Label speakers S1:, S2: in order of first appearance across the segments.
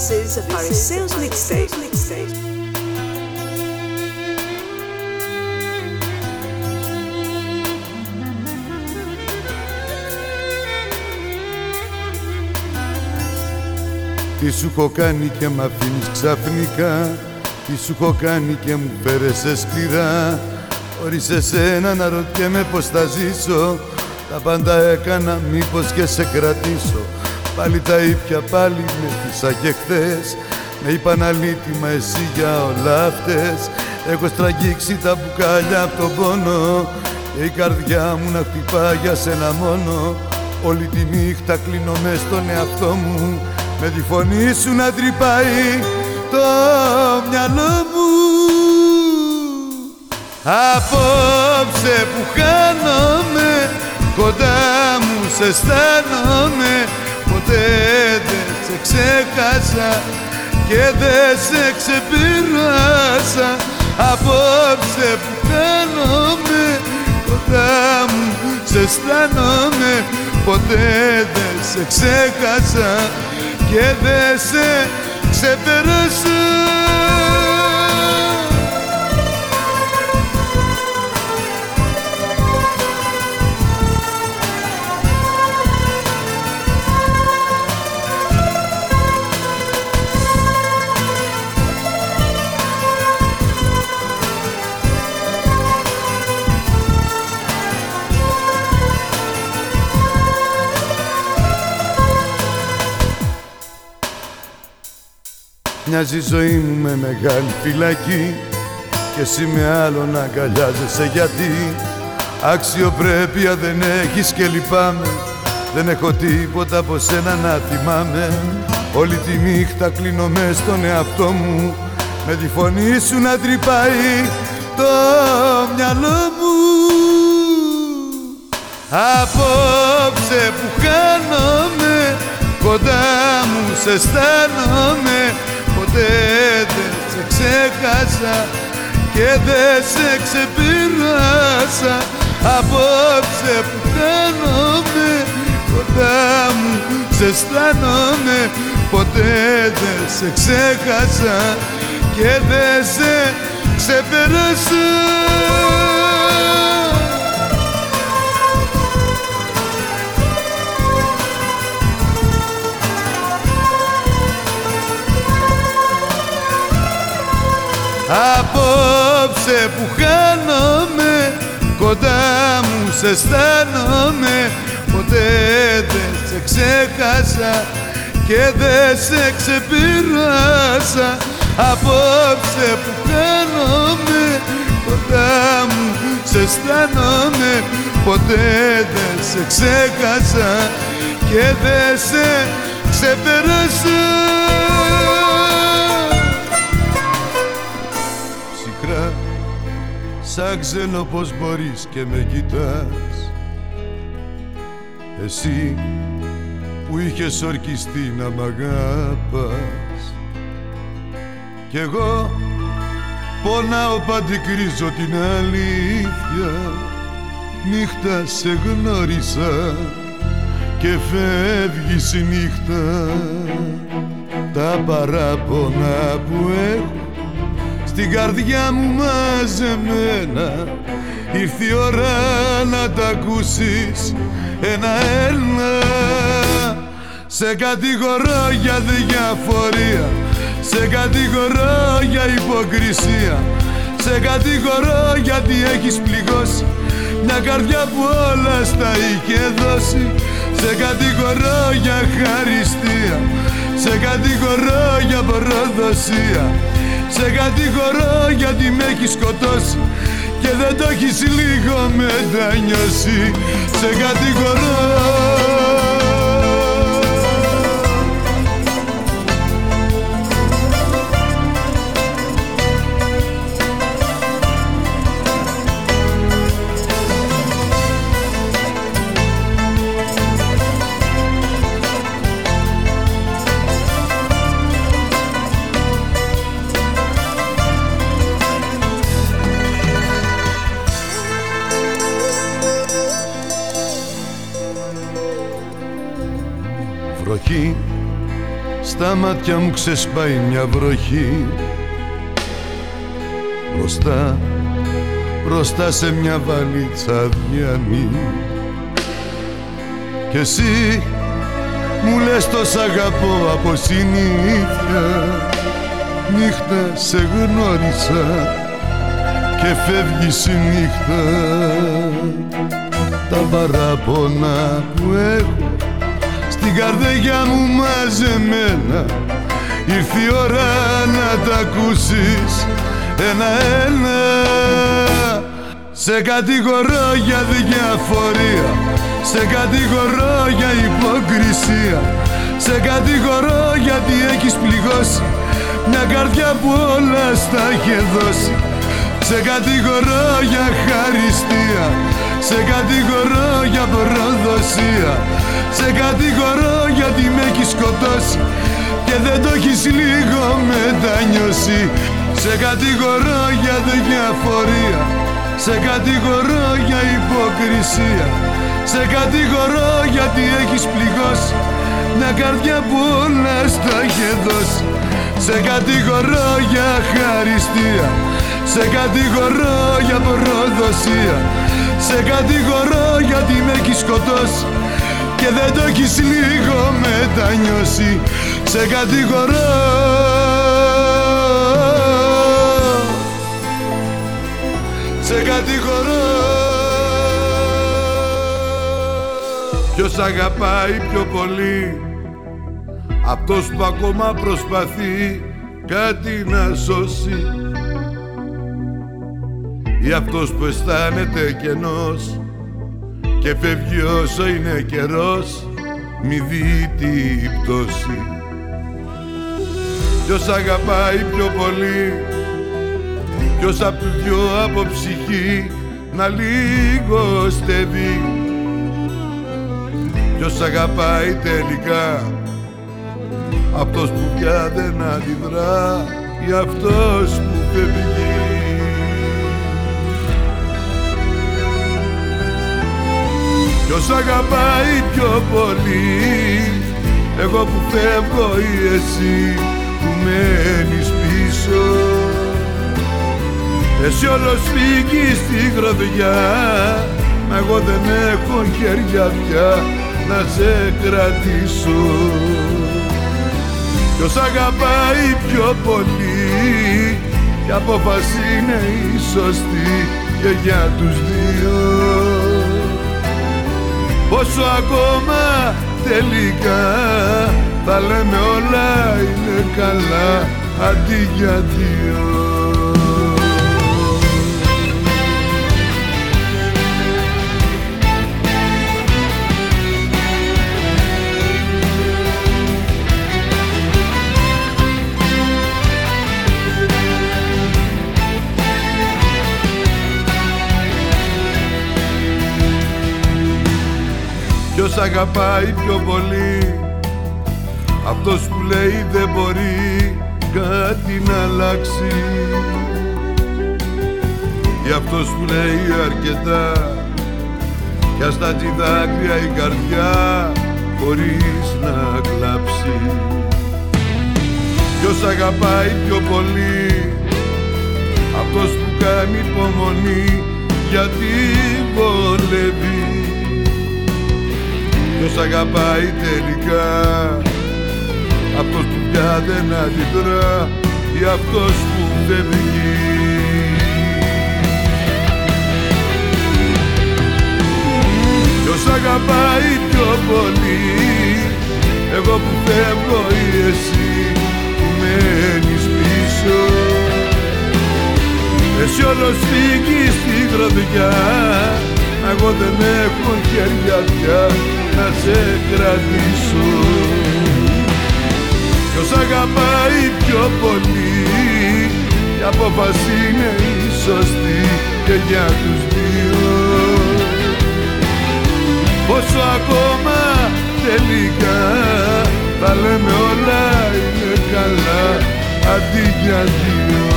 S1: This is a Sales mixtape. mixtape.
S2: Τι σου έχω κάνει και μ' αφήνεις ξαφνικά Τι σου έχω κάνει και μου φέρεσαι σκληρά Χωρίς εσένα να ρωτιέμαι πως θα ζήσω Τα πάντα έκανα μήπως και σε κρατήσω Πάλι τα ήπια πάλι με φύσα και χθες. Με είπαν αλήτημα εσύ για όλα αυτές. Έχω στραγγίξει τα μπουκάλια από τον πόνο. Και η καρδιά μου να χτυπά για σένα μόνο. Όλη τη νύχτα κλείνω μες στον εαυτό μου. Με τη φωνή σου να τρυπάει το μυαλό μου. Απόψε που χάνομαι Κοντά μου σε αισθάνομαι Ποτέ δεν σε ξέχασα Και δεν σε ξεπειράσα Απόψε που χάνομαι Κοντά μου σε αισθάνομαι Ποτέ δεν σε ξέχασα Και δεν σε ξεπεράσα Μοιάζει η ζωή μου με μεγάλη φυλακή. Και εσύ με άλλον αγκαλιάζεσαι γιατί. Αξιοπρέπεια δεν έχεις και λυπάμαι. Δεν έχω τίποτα από σένα να θυμάμαι. Όλη τη νύχτα κλείνω μες στον εαυτό μου. Με τη φωνή σου να τρυπάει το μυαλό μου. Απόψε που χάνομαι Κοντά μου σε αισθάνομαι ποτέ δεν σε ξέχασα και δεν σε ξεπειράσα απόψε που χάνομαι κοντά μου σε αισθάνομαι ποτέ δεν σε ξέχασα και δεν σε ξεπεράσα Απόψε που χάνομαι Κοντά μου σε αισθάνομαι. Ποτέ δεν σε ξέχασα Και δεν σε ξεπειράσα Απόψε που χάνομαι Κοντά μου σε αισθάνομαι. Ποτέ δεν σε ξέχασα Και δεν σε ξεπεράσα Σαν ξένο πως μπορείς και με κοιτάς. Εσύ που είχες ορκιστεί να μ' αγαπάς. Κι εγώ πονάω παντικρίζω την αλήθεια. Νύχτα σε γνώρισα και φεύγεις η νύχτα. Τα παράπονα που έχω στην καρδιά μου μαζεμένα ήρθε η ώρα να τα ακούσεις. Ένα-ένα σε κατηγορώ για διαφορία σε κατηγορώ για υποκρισία σε κατηγορώ γιατί έχεις πληγώσει. Μια καρδιά που όλα στα είχε δώσει. Σε κατηγορώ για χαριστία σε κατηγορώ για προδοσία σε κατηγορώ γιατί με έχει σκοτώσει Και δεν το έχεις λίγο μετανιώσει Σε κατηγορώ στα μάτια μου ξεσπάει μια βροχή. Μπροστά, μπροστά σε μια βαλίτσα διανή Κι εσύ μου λες το σ' αγαπώ από συνήθεια. Νύχτα σε γνώρισα και φεύγεις η νύχτα. Τα παράπονα που έχω στην καρδιά μου μαζεμένα Ήρθε η ώρα να τα ακούσεις. Ένα-ένα Σε κατηγορώ για διαφορία Σε κατηγορώ για υποκρισία. Σε κατηγορώ γιατί έχεις πληγώσει. Μια καρδιά που όλα στα είχε δώσει. Σε κατηγορώ για χαριστία Σε κατηγορώ για προδοσία. Σε κατηγορώ γιατί με έχεις σκοτώσει. Και δεν το έχεις λίγο μετανιώσει. Σε κατηγορώ για διαφορία. Σε κατηγορώ για υποκρισία. Σε κατηγορώ γιατί έχεις πληγώσει. Μια καρδιά που όλα στα είχε δώσει. Σε κατηγορώ για χαριστία. Σε κατηγορώ για προδοσία Σε κατηγορώ γιατί με έχεις σκοτώσει και δεν το έχεις λίγο μετανιώσει. Σε κατηγορώ. Σε κατηγορώ. Ποιος αγαπάει πιο πολύ; Αυτός που ακόμα προσπαθεί κάτι να σώσει Ή αυτός που αισθάνεται κενός και φεύγει όσο είναι καιρός μη δει τη πτώση. Ποιος αγαπάει πιο πολύ Ποιος απ' του δυο από ψυχή να λιγοστεύει Ποιος αγαπάει τελικά Αυτός που πια δεν αντιδρά ή αυτός που φεύγει Ποιος αγαπάει πιο πολύ; Εγώ που φεύγω ή εσύ που μένεις πίσω; Εσύ όλος φύγεις στη γροδιά Μα εγώ δεν έχω χέρια πια να σε κρατήσω. Ποιος αγαπάει πιο πολύ; Και απόφαση είναι η σωστή και για τους δύο Πόσο ακόμα τελικά θα λέμε όλα είναι καλά. Αντί για δύο αγαπάει πιο πολύ. Αυτός που λέει δεν μπορεί κάτι να αλλάξει. Ή αυτός που λέει αρκετά. Κι ας τα δάκρυα η καρδιά χωρίς να κλάψει. Ποιος αγαπάει πιο πολύ. Αυτός που κάνει υπομονή γιατί βολεύει Ποιος αγαπάει τελικά; Αυτός που πια δεν αντιδρά Ή αυτός που φεύγει Ποιος αγαπάει πιο πολύ; Εγώ που φεύγω ή εσύ που μένεις πίσω; Εσύ όλος φύγεις στην γροδιά Εγώ δεν έχω χέρια πια να σε κρατήσω. Ποιος αγαπάει πιο πολύ η απόφαση είναι η σωστή και για τους δύο. Πόσο ακόμα τελικά τα λέμε όλα είναι καλά αντί για δύο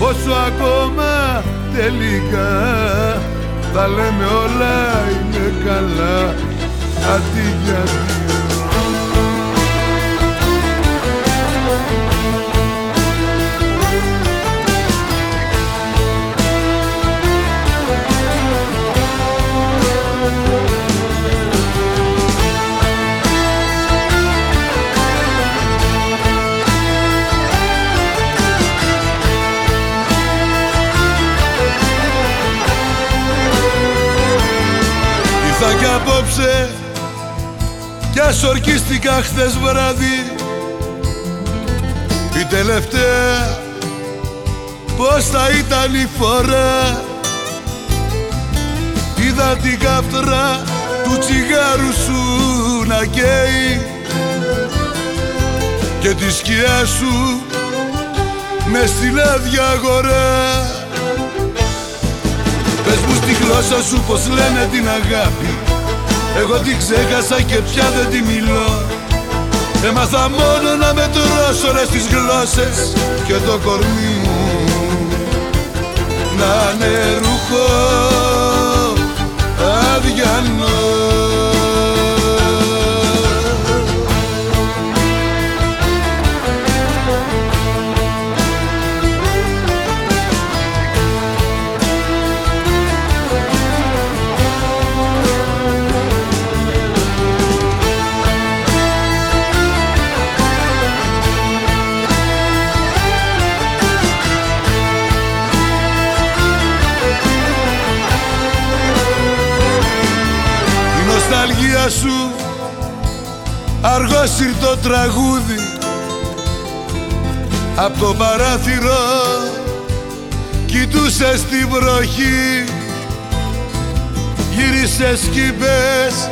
S2: Πόσο ακόμα τελικά τα λέμε όλα είναι καλά. Αντί γιατί απόψε. Κι ας ορκίστηκα χθες βράδυ. Η τελευταία πως θα ήταν η φορά. Είδα την καυτρά του τσιγάρου σου να καίει. Και τη σκιά σου με στην άδεια αγορά. Πες μου στη γλώσσα σου πως λένε την αγάπη Εγώ την ξέχασα και πια δεν τη μιλώ. Έμαθα μόνο να μετρώσω όλες τις γλώσσες Και το κορμί μου να είναι ρούχο αδιανό σου. Αργός συρτό τραγούδι Απ' το παράθυρο. Κοιτούσες την βροχή Γύρισες κι είπες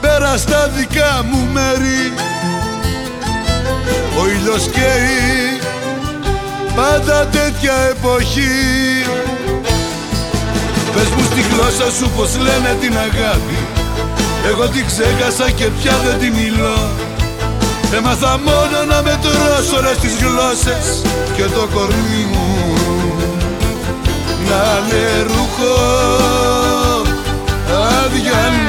S2: πέρας στα δικά μου μέρη. Ο ήλιος καίει πάντα τέτοια εποχή. Πες μου στη γλώσσα σου πως λένε την αγάπη Εγώ την ξέχασα και πια δεν τη μιλώ. Έμαθα μόνο να μετρώσω όλες τις γλώσσες Και το κορμί μου να είναι ρούχο. Αδιανό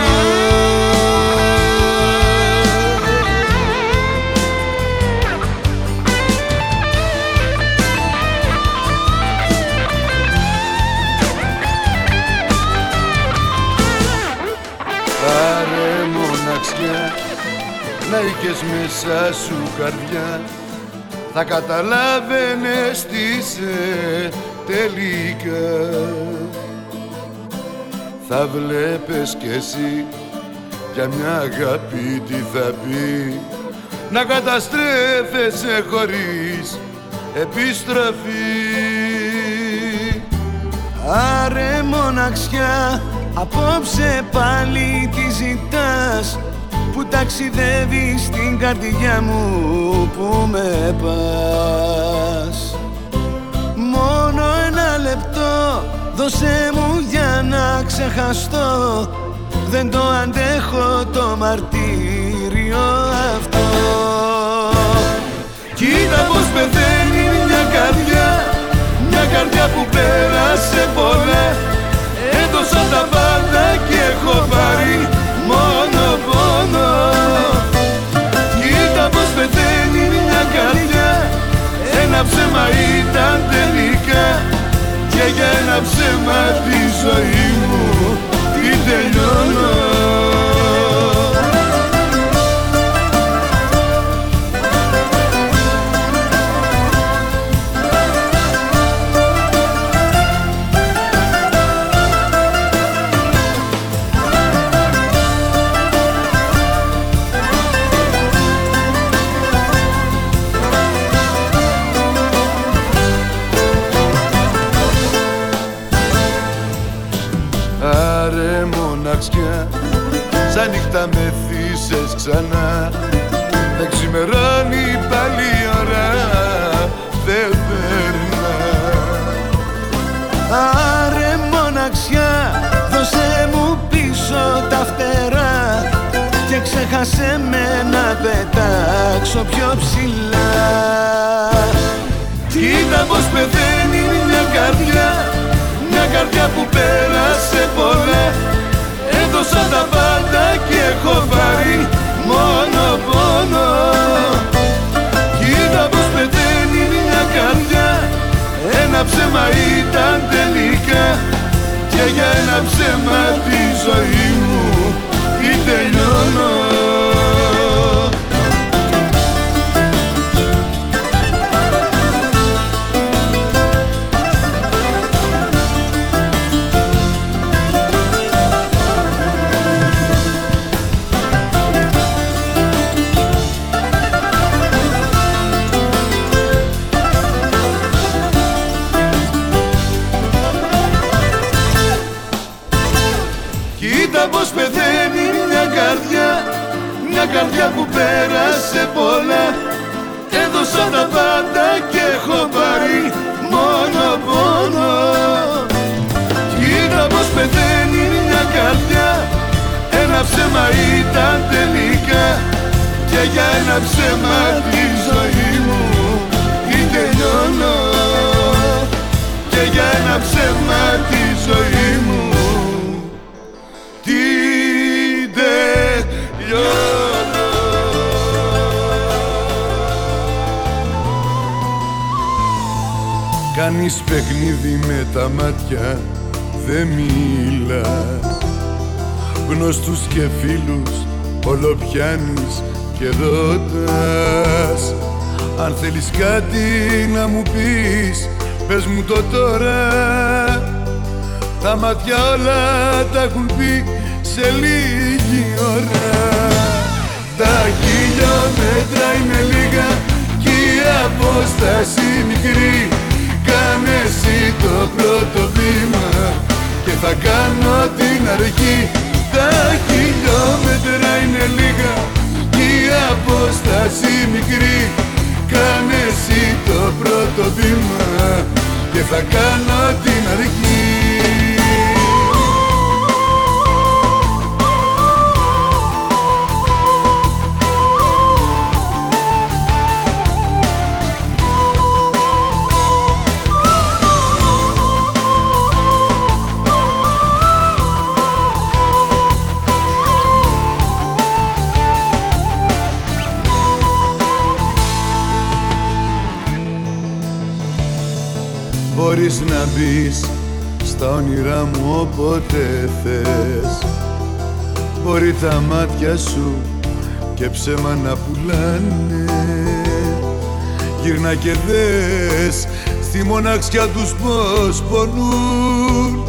S2: μέσα σου καρδιά. Θα καταλάβαινες τι είσαι τελικά. Θα βλέπες κι εσύ για μια αγάπη τι θα πει. Να καταστρέφεσαι χωρίς επιστροφή.
S3: Άρε μοναξιά, απόψε πάλι τι ζητάς Που ταξιδεύεις στην καρδιά μου που με πας. Μόνο ένα λεπτό δώσε μου για να ξεχαστώ. Δεν το αντέχω το μαρτύριο αυτό.
S2: Κοίτα πως πεθαίνει μια καρδιά Μια καρδιά που πέρασε πολλά. Έδωσα τα πάντα Ένα ψέμα ήταν τελικά Και για ένα ψέμα τη ζωή μου την τελειώνω
S3: Και ξέχασε με να πετάξω πιο ψηλά.
S2: Κοίτα πως πεθαίνει μια καρδιά Μια
S3: καρδιά που πέρασε πολλά. Έδωσα τα πάντα και έχω πάρει μόνο πόνο. Κοίτα πως πεθαίνει μια καρδιά Ένα ψέμα ήταν τελικά. Και για ένα ψέμα τη ζωή μου Μια καρδιά που πέρασε πολλά. Έδωσα τα πάντα και έχω πάρει μόνο πόνο. Κοίτα πως πεθαίνει μια καρδιά. Ένα ψέμα ήταν τελικά. Και για ένα ψέμα τη ζωή μου ή τελειώνω. Και για ένα ψέμα τη ζωή μου
S2: Κάνεις παιχνίδι με τα μάτια δεν μιλάς. Γνωστούς και φίλους όλο πιάνεις και ρωτάς Αν θέλεις κάτι να μου πεις πες μου το τώρα. Τα μάτια όλα τα έχουν πει σε λίγη ώρα. Τα χιλιόμετρα είναι λίγα και η απόσταση μικρή Κάνε εσύ το πρώτο βήμα. Και θα κάνω την αρχή. Τα χιλιόμετρα είναι λίγα. Και η απόσταση μικρή. Κάνε εσύ το πρώτο βήμα. Και θα κάνω την αρχή Μπορείς να μπεις στα όνειρά μου όποτε θες. Μπορεί τα μάτια σου και ψέμα να πουλάνε. Γύρνα και δες στη μοναξιά τους πως πονούν.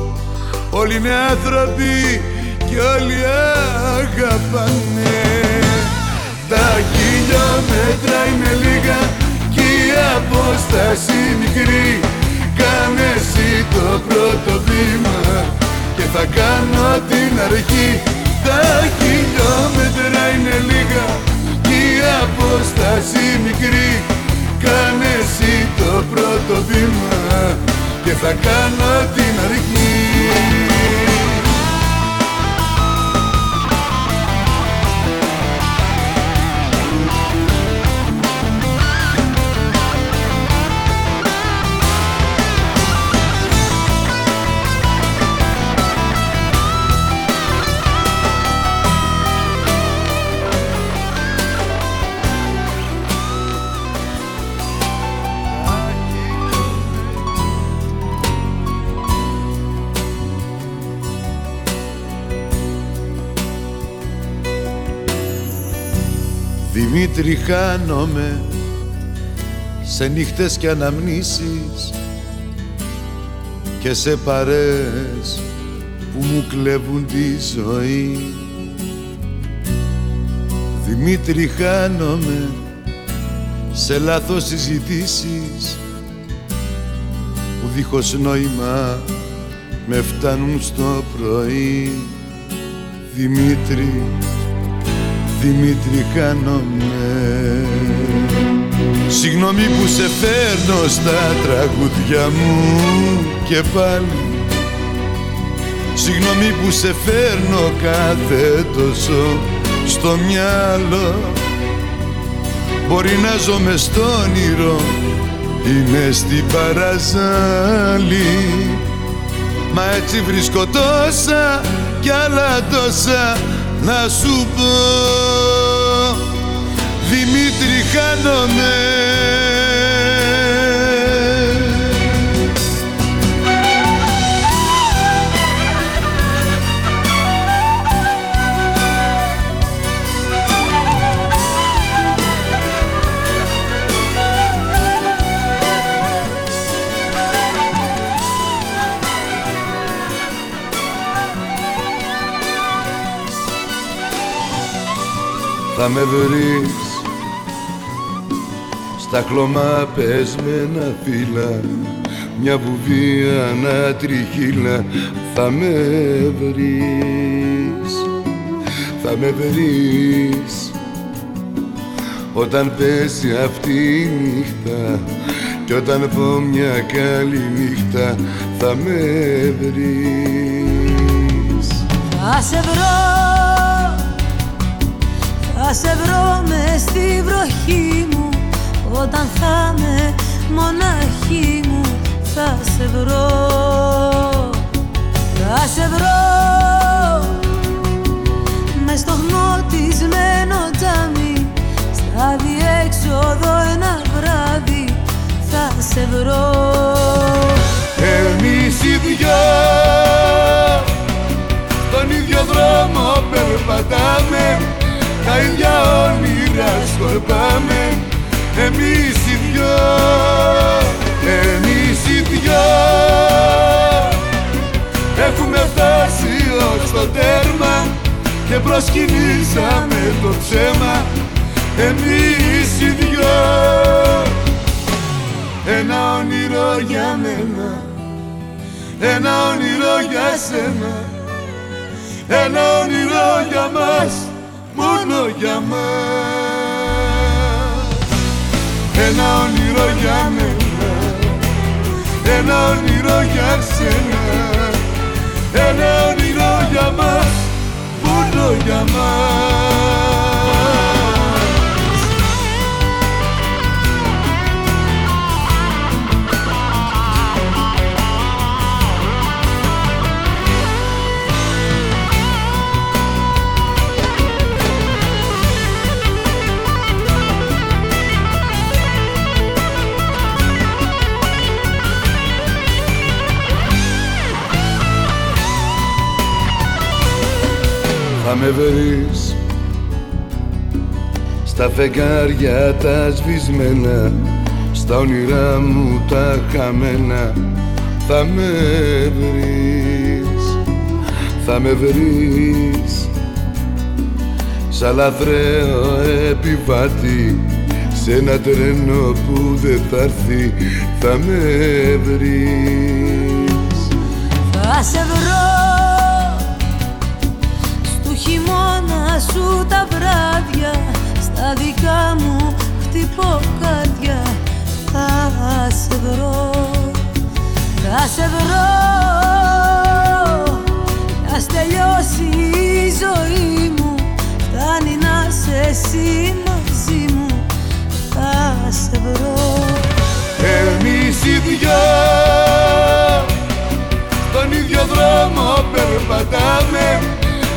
S2: Όλοι είναι άνθρωποι και όλοι αγαπάνε. Τα χιλιόμετρα είναι λίγα και η απόσταση μικρή Κάνε εσύ το πρώτο βήμα και θα κάνω την αρχή. Τα χιλιόμετρα είναι λίγα και η απόσταση μικρή. Κάνε εσύ το πρώτο βήμα και θα κάνω την αρχή Δημήτρη χάνομαι σε νύχτες και αναμνήσεις και σε παρές που μου κλέβουν τη ζωή. Δημήτρη χάνομαι σε λάθος συζητήσεις που δίχως νόημα με φτάνουν στο πρωί. Δημήτρη Δημήτρη χάνομαι Συγγνώμη που σε φέρνω στα τραγούδια μου και πάλι. Συγγνώμη που σε φέρνω κάθε τόσο στο μυαλό. Μπορεί να ζω μες στο όνειρο ή μες στην παραζάλη Μ' Μα έτσι βρίσκω τόσα κι άλλα τόσα να σου πω Δημήτρη χάνομαι. Θα με βρεις στα χλωμά πεσμένα φύλλα μια βουβία να τριχύλα. Θα με βρεις θα με βρεις. Όταν πέσει αυτή η νύχτα κι όταν πω μια καλή νύχτα θα με βρεις.
S4: Θα σε βρω θα σε βρω μες στη βροχή μου Όταν θα με μοναχή μου Θα σε βρω. Θα σε βρω. Μες στο χνοτισμένο τζάμι Στα διέξοδο ένα βράδυ Θα σε βρω.
S3: Εμείς οι δυο Στον ίδιο δρόμο περπατάμε τα ίδια όνειρα σκορπάμε εμείς οι δυο, εμείς οι δυο. Έχουμε φτάσει ως το τέρμα και προσκυνήσαμε το ψέμα. Εμείς οι δυο. Ένα όνειρο για μένα, ένα όνειρο για σένα. Ένα όνειρο για μας μόνο για μας Ένα όνειρο για μένα. Ένα όνειρο για σένα. Ένα όνειρο για μας. Μόνο για μας;
S2: Με βρεις. Στα φεγγάρια τα σβησμένα στα όνειρά μου τα χαμένα θα με βρεις. Θα με βρεις. Σαν λαθρέο επιβάτη σε ένα τρένο που δεν θα έρθει θα με βρεις.
S4: Θα σε βρω δικά μου χτυπώ καρδιά. Θα σε βρω θα σε βρω. Να τελειώσει η ζωή μου φτάνει να σε εσύ μαζί μου. Θα σε βρω.
S3: Εμείς οι δυο στον ίδιο δρόμο περπατάμε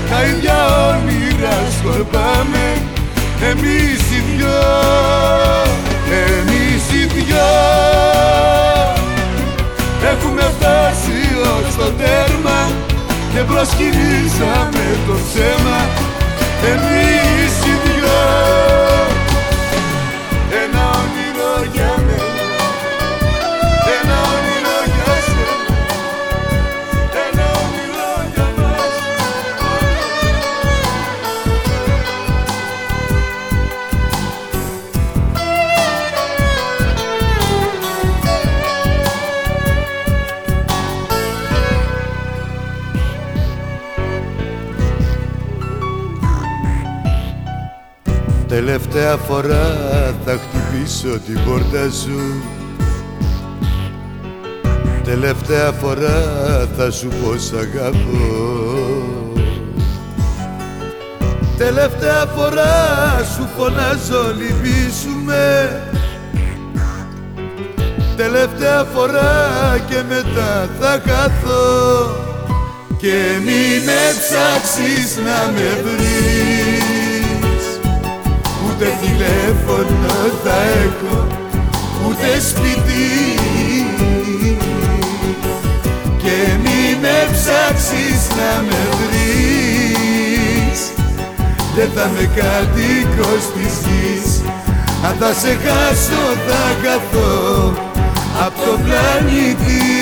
S3: τα ίδια όνειρα σκορπάμε. Εμείς οι δυο, εμείς οι δυο. Έχουμε φτάσει ως το τέρμα και προσκυνήσαμε το ψέμα εμείς οι δυο
S2: Τελευταία φορά θα χτυπήσω την πόρτα σου. Τελευταία φορά θα σου πω σ' αγαπώ. Τελευταία φορά σου φωνάζω λυπήσουμε. Τελευταία φορά και μετά θα χαθώ.
S3: Και μην με ψάξεις να με βρεις ούτε τηλέφωνο θα έχω ούτε σπίτι. Και μην με ψάξεις να με βρεις. Δεν θα με κατοίκος της γης. Αν θα σε χάσω θα καθώ απ' το πλανήτη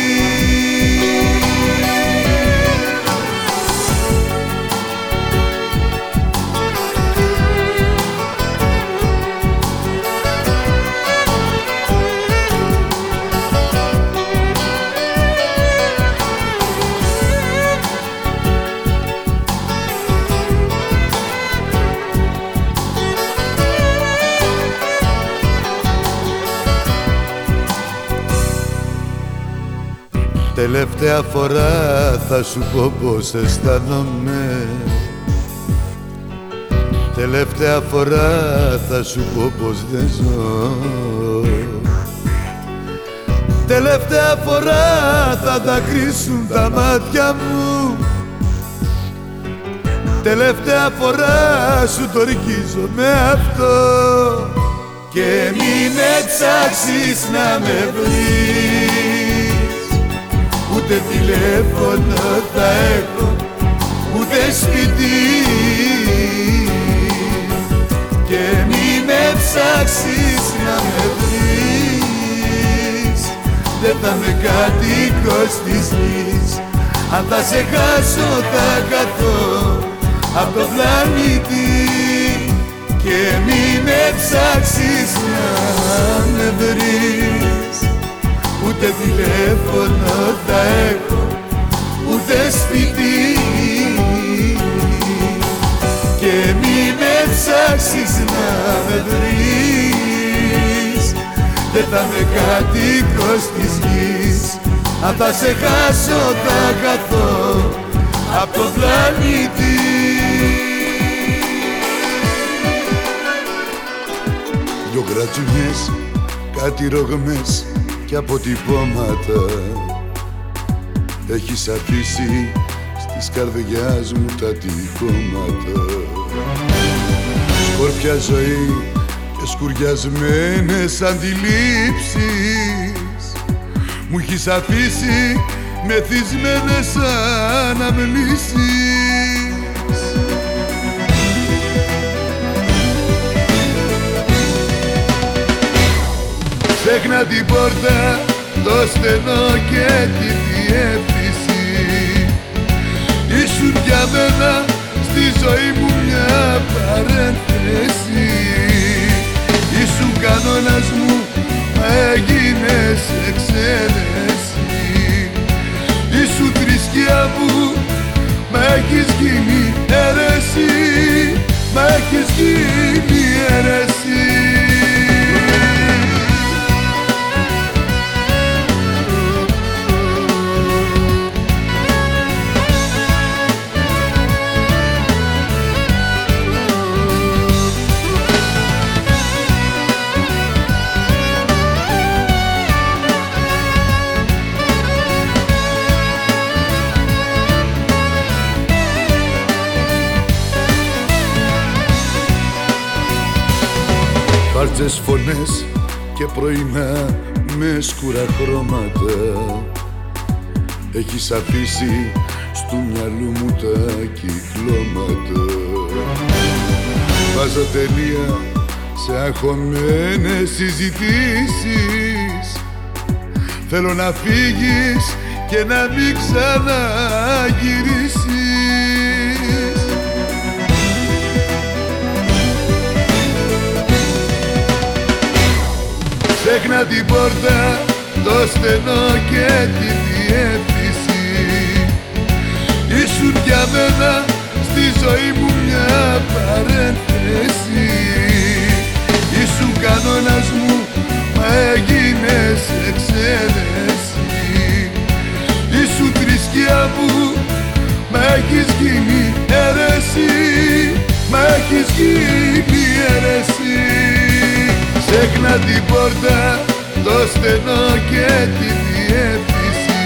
S2: Τελευταία φορά θα σου πω πως αισθάνομαι. Τελευταία φορά θα σου πω πως δεν ζω. Τελευταία φορά θα δακρύσουν τα μάτια μου. Τελευταία φορά σου το ρικίζω με αυτό.
S3: Και μη με ψάξεις να με βρεις Ούτε τηλέφωνο θα έχω ούτε σπίτι. Και μη με ψάξεις να με βρεις. Δεν θα με κατοίκος της γης. Αν θα σε χάσω θα καθώ απ' το πλανήτη. Και μη με ψάξεις να με βρεις Ούτε τηλέφωνο θα έχω ούτε σπίτι. Και μη με ψάξεις να με βρεις. Δεν θα με κατοίκος της γης. Αν θα σε χάσω θα καθώ απ' το πλανήτη.
S2: Δυο κρατσουνιές, κάτι ρογμές και αποτυπώματα Έχεις αφήσει στις καρδιάς μου τα τυχώματα. Σκόρπια ζωή και σκουριασμένες αντιλήψεις. Μου έχεις αφήσει μεθυσμένες αναμνήσεις Ξέχνα την πόρτα, το στενό και τη διεύθυνση. Ήσουν για μένα στη ζωή μου μια παρένθεση. Ήσουν κανόνας μου, μα έγινες εξαίρεση. Ήσουν θρησκεία μου, μα έχεις γίνει αίρεση. Μα έχεις γίνει αίρεση Φάρτσες φωνές και πρωινά με σκούρα χρώματα Έχεις αφήσει στο μυαλού μου τα κυκλώματα. Βάζω τελεία σε αγχωμένες συζητήσεις. Θέλω να φύγεις και να μην ξαναγυρίσεις Ξέχνα την πόρτα, το στενό και τη διεύθυνση. Ήσουν για μένα στη ζωή μου μια παρένθεση. Ήσουν κανόνας μου, μα έγινες εξαίρεση. Ήσουν θρησκεία μου, μα έχεις γίνει αίρεση. Μα έχεις γίνει αίρεση Ξέχνα την πόρτα, το στενό και τη διεύθυνση.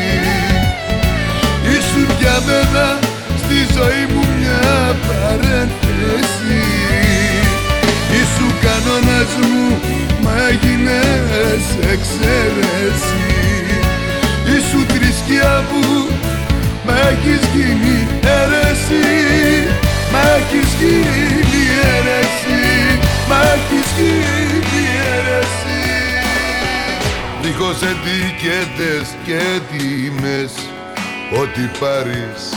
S2: Ήσουν για μένα στη ζωή μου μια παρένθεση. Ήσουν κανόνας μου μα έγινες εξαίρεση. Ήσουν θρησκεία μου μα έχεις γίνει αίρεση. Μ' έχεις γίνει αίρεση. Μ' έχεις γίνει Δίχως ετικέτες και τιμές Ό,τι πάρεις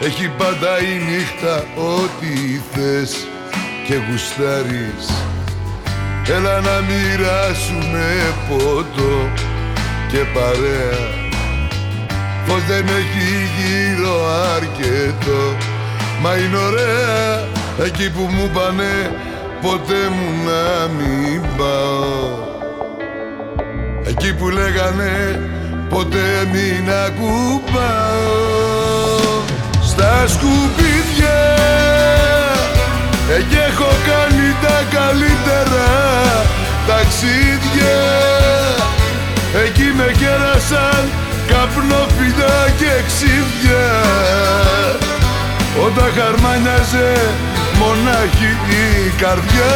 S2: Έχει πάντα η νύχτα ό,τι θες. Και γουστάρεις Έλα να μοιράσουμε ποτό και παρέα. Φως δεν έχει γύρω αρκετό Μα είναι ωραία. Εκεί που μου πάνε ποτέ μου να μην πάω Εκεί που λέγανε ποτέ μην ακουπάω Στα σκουπίδια εκεί έχω κάνει τα καλύτερα ταξίδια. Εκεί με κέρασαν καπνόφυλλα και ξύδια. Όταν χαρμάνιαζε μονάχη η καρδιά.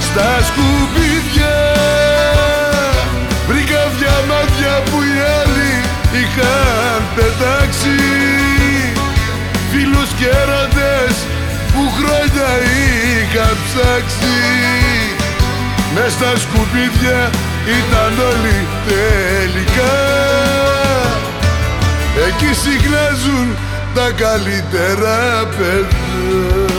S2: Στα σκουπίδια Βρήκα διαμάτια που οι άλλοι είχαν πετάξει. Φίλους και έρωτες που χρόνια είχαν ψάξει. Μες στα σκουπίδια ήταν όλοι τελικά. Εκεί συχνάζουν τα καλύτερα παιδιά.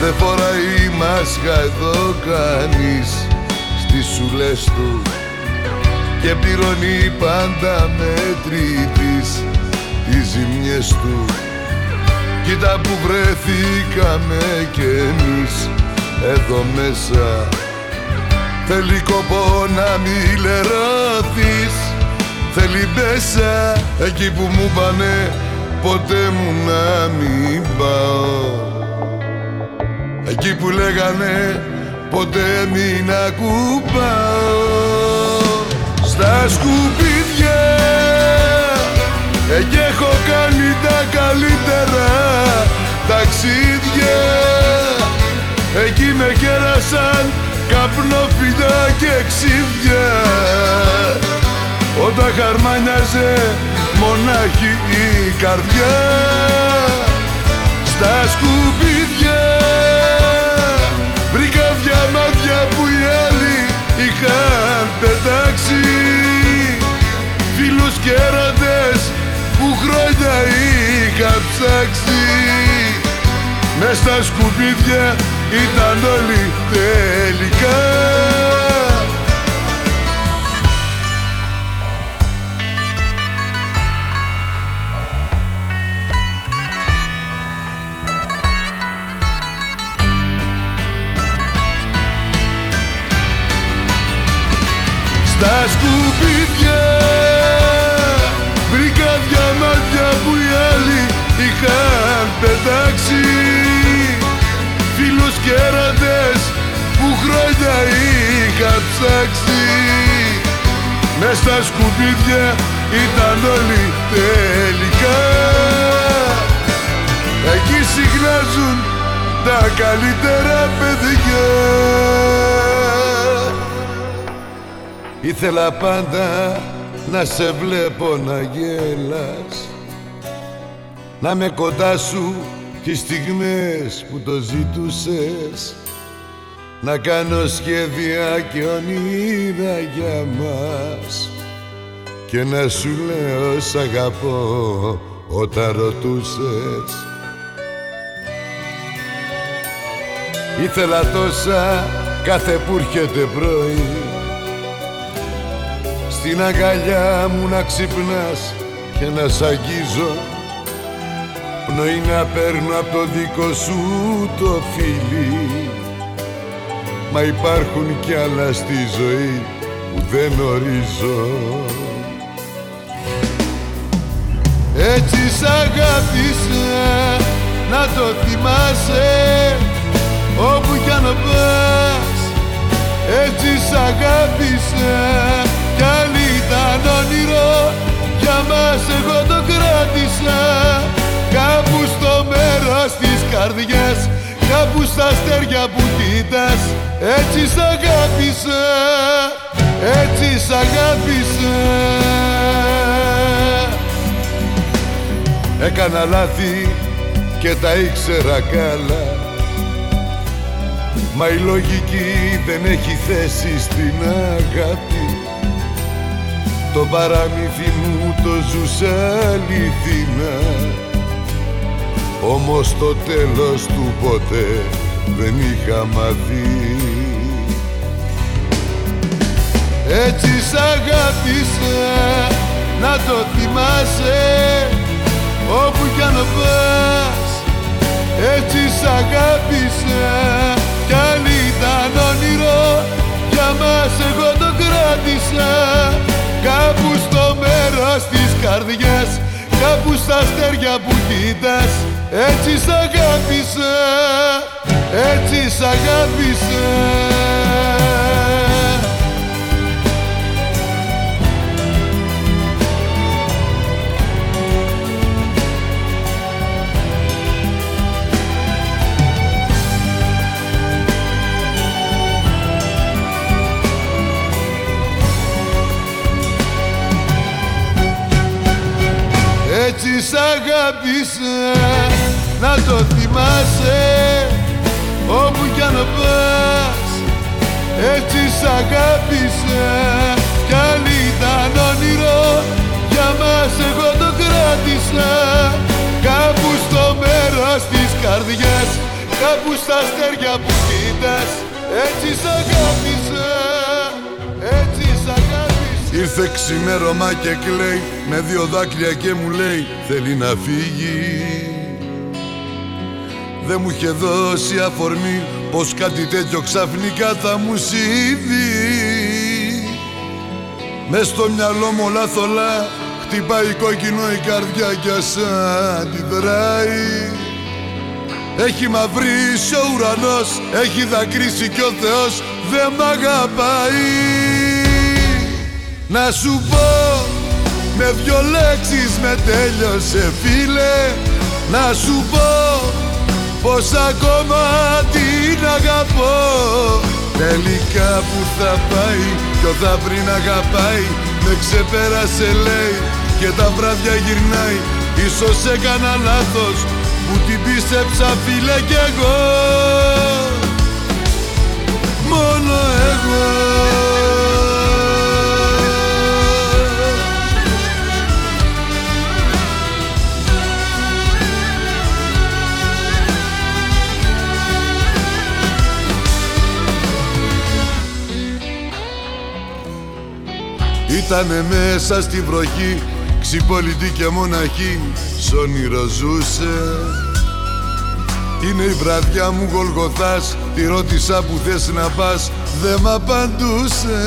S2: Δεν φοράει μάσκα εδώ κανείς στις σουλές τους. Και πληρώνει πάντα μέτρητης τις ζημιές τους. Κοίτα που βρεθήκαμε κι εμείς εδώ μέσα. Θέλει κόπο να μη λερώθεις. Θέλει μέσα εκεί που μου πάνε Ποτέ μου να μην πάω Εκεί που λέγανε ποτέ μην ακουπάω Στα σκουπίδια Εκεί έχω κάνει τα καλύτερα ταξίδια. Εκεί με κέρασαν καπνόφυλλα και ξύδια. Όταν χαρμάνιαζε μονάχη η καρδιά. Στα σκουπίδια Φίλους και έρωτες που χρόνια είχαν ψάξει. Μες στα σκουπίδια ήταν όλοι τελικά. Στα σκουπίδια είχαν πετάξει φίλους και έρωτες που χρόνια είχα ψάξει. Μες στα σκουπίδια ήταν όλοι τελικά. Εκεί συχνάζουν τα καλύτερα παιδιά. Ήθελα πάντα να σε βλέπω να γέλας Να με κοντά σου τις στιγμές που το ζητούσες. Να κάνω σχέδια και όνειρα για μας. Και να σου λέω σ' αγαπώ όταν ρωτούσες. Ήθελα τόσα κάθε που έρχεται πρωί. Στην αγκαλιά μου να ξυπνάς και να σ' αγγίζω Πνοή να παίρνω από το δικό σου το φίλι. Μα υπάρχουν κι άλλα στη ζωή που δεν ορίζω. Έτσι σ' αγάπησα
S3: να το θυμάσαι. Όπου κι αν πας έτσι σ' αγάπησα κι άλλη ήταν όνειρο για μας εγώ το κράτησα κάπου στο μέρος της καρδιάς κάπου στα αστέρια που κοίτας έτσι σ' αγάπησα έτσι σ' αγάπησα Έκανα λάθη και τα ήξερα καλά Μα η λογική δεν έχει θέση στην αγάπη. Το παραμύθι μου το ζούσα αληθινά Όμως το τέλος του ποτέ δεν είχα μαθεί Έτσι σ' αγάπησα να το θυμάσαι. Όπου κι αν πας έτσι σ' αγάπησα κι άλλη ήταν όνειρο για μας εγώ το κράτησα. Κάπου στο μέρος της καρδιάς κάπου στα αστέρια που κοίτας έτσι σ' αγάπησα έτσι σ' αγάπησα Έτσι σ' αγάπησα να το θυμάσαι όπου κι αν πας Έτσι σ' αγάπησα κι άλλη ήταν όνειρο για μας εγώ το κράτησα. Κάπου στο μέρος της καρδιάς κάπου στα αστέρια που κοίτας έτσι σ' αγάπησα έτσι σ' αγάπησα
S2: Ήρθε ξημέρωμα και κλαίει με δύο δάκρυα και μου λέει θέλει να φύγεις Δεν μου είχε δώσει αφορμή πως κάτι τέτοιο ξαφνικά θα μου συμβεί. Μες στο μυαλό μου όλα θολά χτυπάει κόκκινο η καρδιά κι ας αντιδράει. Έχει μαυρίσει ο ουρανός, έχει δακρύσει κι ο Θεός δεν μ' αγαπάει. Να σου πω με δυο λέξεις με τέλειωσε φίλε. Να σου πω πως ακόμα την αγαπώ. Τελικά που θα πάει ποιο θα βρει να αγαπάει. Με ξεπέρασε λέει και τα βράδια γυρνάει. Ίσως έκανα λάθος που την πίστεψα φίλε κι εγώ. Μόνο εγώ Ήτανε μέσα στη βροχή Ξυπόλυτη και μοναχή Σ' όνειρο ζούσε. Είναι η βραδιά μου Γολγοθάς Τη ρώτησα που θες να πας Δε μ' απαντούσε.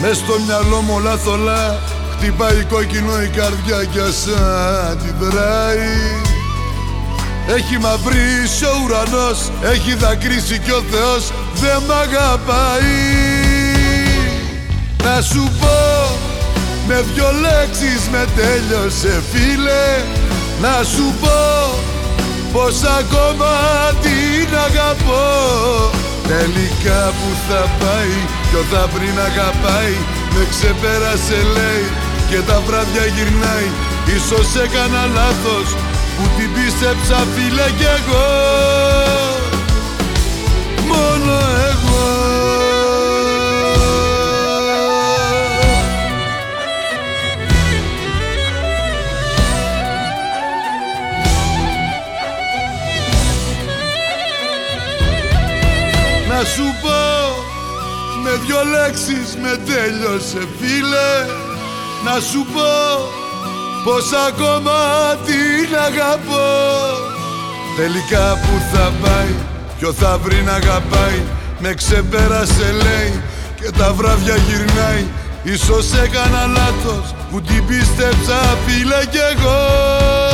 S2: Μες στο μυαλό μου όλα θολά Χτυπάει κόκκινο η καρδιά κι ας αντιδράει. Έχει μαυρίσει ο ουρανός, έχει δακρύσει κι ο Θεός δεν μ' αγαπάει να σου πω με δυο λέξεις με τέλειωσε φίλε. Να σου πω πως ακόμα την αγαπώ. Τελικά που θα πάει ποιο θα βρει να αγαπάει. Με ξεπέρασε λέει και τα βράδια γυρνάει. Ίσως έκανα λάθος που την πίστεψα φίλε κι εγώ. Μόνο εγώ Να σου πω με δυο λέξεις με τέλειωσε φίλε. Να σου πω πως ακόμα την αγαπώ. Τελικά που θα πάει, ποιο θα βρει να αγαπάει. Με ξεπέρασε λέει και τα βράδια γυρνάει. Ίσως έκανα λάθος που την πίστεψα φίλε κι εγώ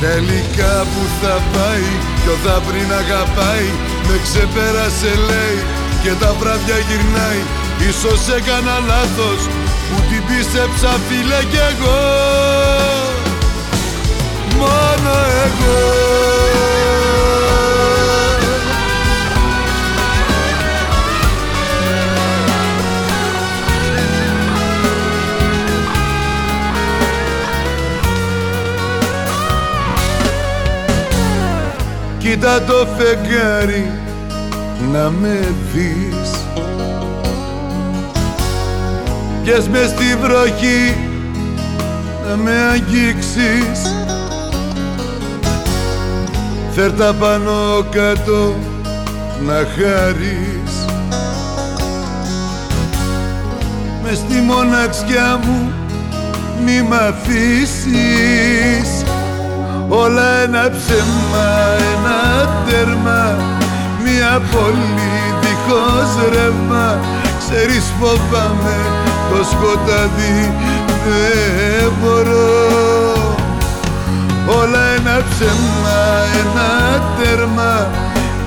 S2: Τελικά που θα πάει Κι θα πριν αγαπάει. Με ξεπέρασε λέει Και τα βράδια γυρνάει. Ίσως έκανα λάθος Που την πίστεψα φίλε κι εγώ. Μόνο εγώ Κοίτα το φεγγάρι να με δεις. Πιες μες στη βροχή να με αγγίξεις. Φέρ τα πάνω κάτω να χάρεις μες στη μοναξιά μου μη μ' αφήσεις Όλα ένα ψέμα, ένα τέρμα Μια πόλη δίχως ρεύμα. Ξέρεις φοβάμαι το σκοτάδι δεν μπορώ. Όλα ένα ψέμα, ένα τέρμα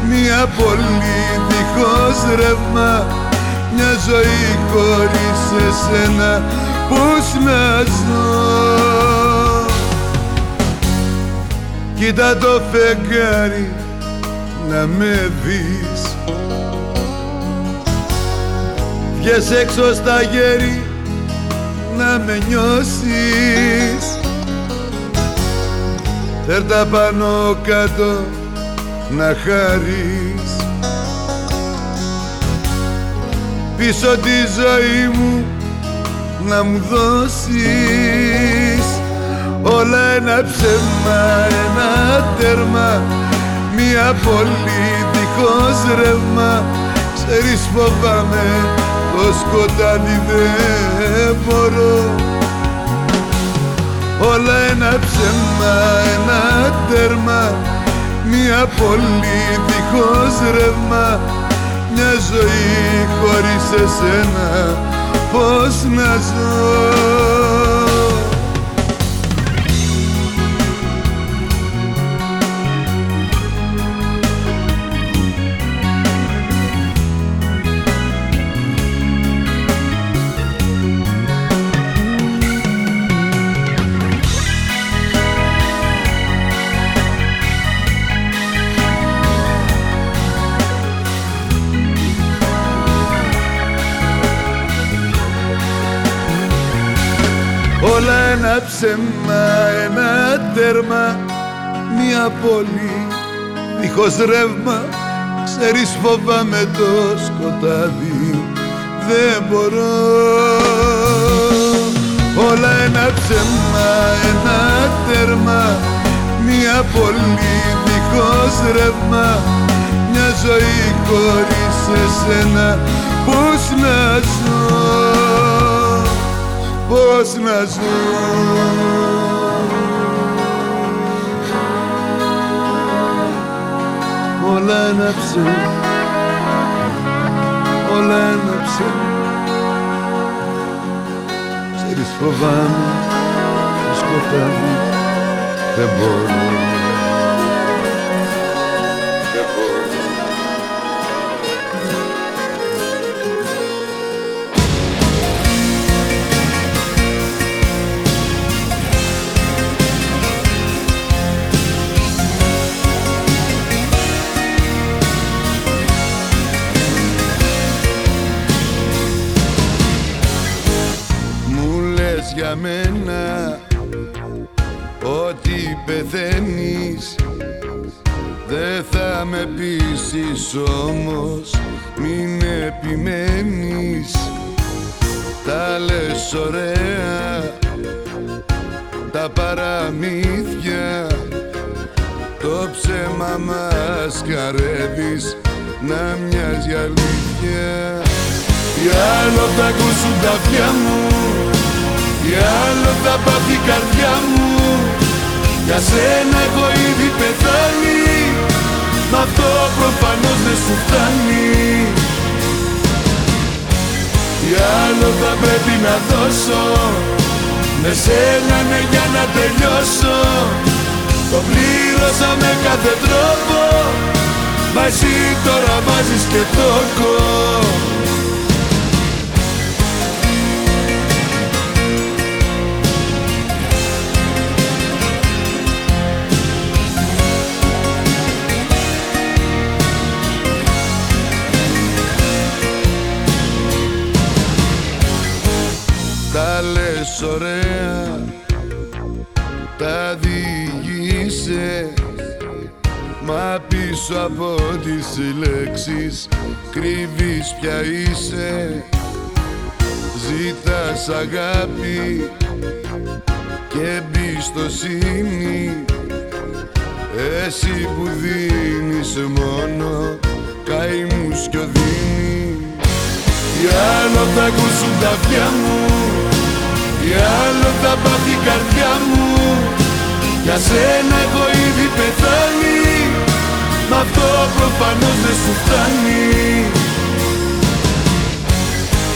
S2: Μια πόλη δίχως ρεύμα. Μια ζωή χωρίς εσένα πώς να ζω Κοίτα το φεγγάρι να με δεις. Βγες έξω στα γέρι να με νιώσεις. Φέρ τα πάνω κάτω να χαρείς. Πίσω τη ζωή μου να μου δώσεις Όλα ένα ψέμα, ένα τέρμα Μια πόλη δίχως ρεύμα. Ξέρεις φοβάμαι το σκοτάδι δεν μπορώ. Όλα ένα ψέμα, ένα τέρμα Μια πόλη δίχως ρεύμα. Μια ζωή χωρίς εσένα Πώς να ζω ψέμα, ένα τέρμα Μια πόλη δίχως ρεύμα. Ξέρεις φοβάμαι το σκοτάδι Δεν μπορώ. Όλα ένα ψέμα, ένα τέρμα Μια πόλη δίχως ρεύμα. Μια ζωή χωρίς εσένα Πώς να ζω; Πώς να ζω. Όλα έναψε, όλα έναψε Ξέρεις φοβάμαι το σκοτάδι δεν μπορώ θα ακούσουν τα αυτιά μου. Τι άλλο θα πάθει η καρδιά μου. Για σένα έχω ήδη πεθάνει. Μ' αυτό προφανώς δεν σου φτάνει. Τι άλλο θα πρέπει να δώσω. Με σένα ναι για να τελειώσω.
S3: Το πλήρωσα με κάθε τρόπο. Μα εσύ τώρα βάζεις και τόκο ωραία Τα διηγείσαι Μα πίσω από τις λέξεις Κρύβεις πια είσαι. Ζήτας αγάπη Και εμπιστοσύνη Εσύ που δίνεις μόνο Καημούς κι οδύνη. Τι άλλο θα ακούσουν τα αυτιά μου Τι άλλο θα πάθει η καρδιά μου. Για σένα έχω ήδη πεθάνει. Μ' αυτό προφανώς δεν σου φτάνει.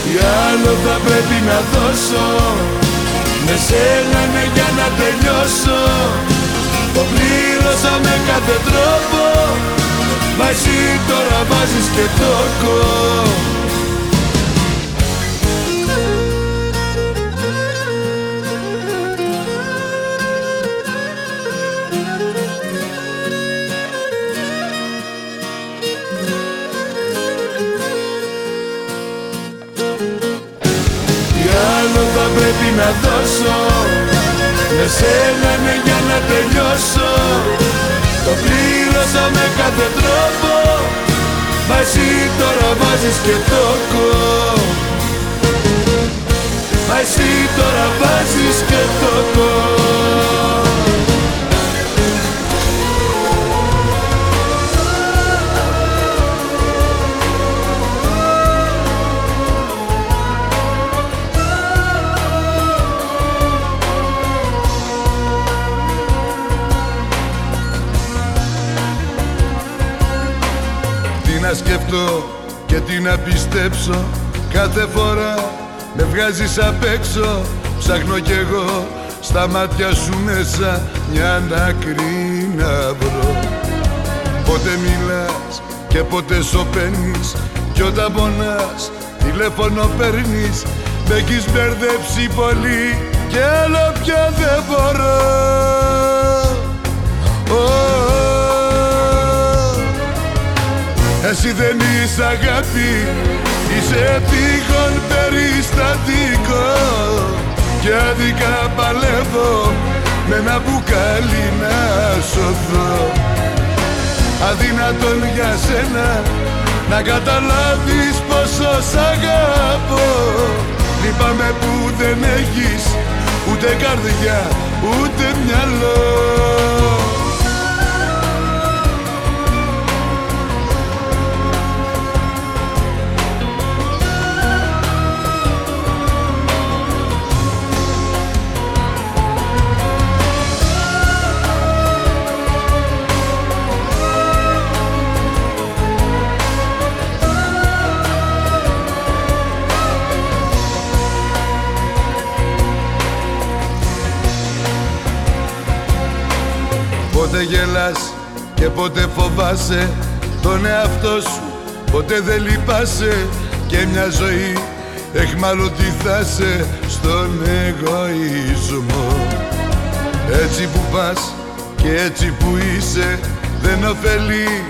S3: Τι άλλο θα πρέπει να δώσω. Με σένα ναι για να τελειώσω. Το πλήρωσα με κάθε τρόπο. Μα εσύ τώρα βάζεις και τόκο να δώσω. Με σένα ναι για να τελειώσω. Το πλήρωσα με κάθε τρόπο. Μα εσύ τώρα βάζεις και τόκο Μα εσύ τώρα βάζεις και τόκο
S2: να σκεφτώ και τι να πιστέψω. Κάθε φορά με βγάζεις απ' έξω. Ψάχνω κι εγώ στα μάτια σου μέσα Μια άκρη να βρω. Πότε μιλάς και πότε σωπαίνεις. Κι όταν πονάς τηλέφωνο παίρνεις. Με έχεις μπερδέψει πολύ Κι άλλο πια δεν μπορώ εσύ δεν είσαι αγάπη, είσαι τυχόν περιστατικό. Κι άδικα παλεύω με ένα μπουκάλι να σωθώ. Αδύνατον για σένα να καταλάβεις πόσο σ' αγαπώ. Λυπάμαι που δεν έχεις ούτε καρδιά ούτε μυαλό και πότε φοβάσαι τον εαυτό σου Ποτέ δεν λυπάσαι και μια ζωή εχμαλωτή θα σε στον εγωισμό. Έτσι που πας και έτσι που είσαι δεν ωφελεί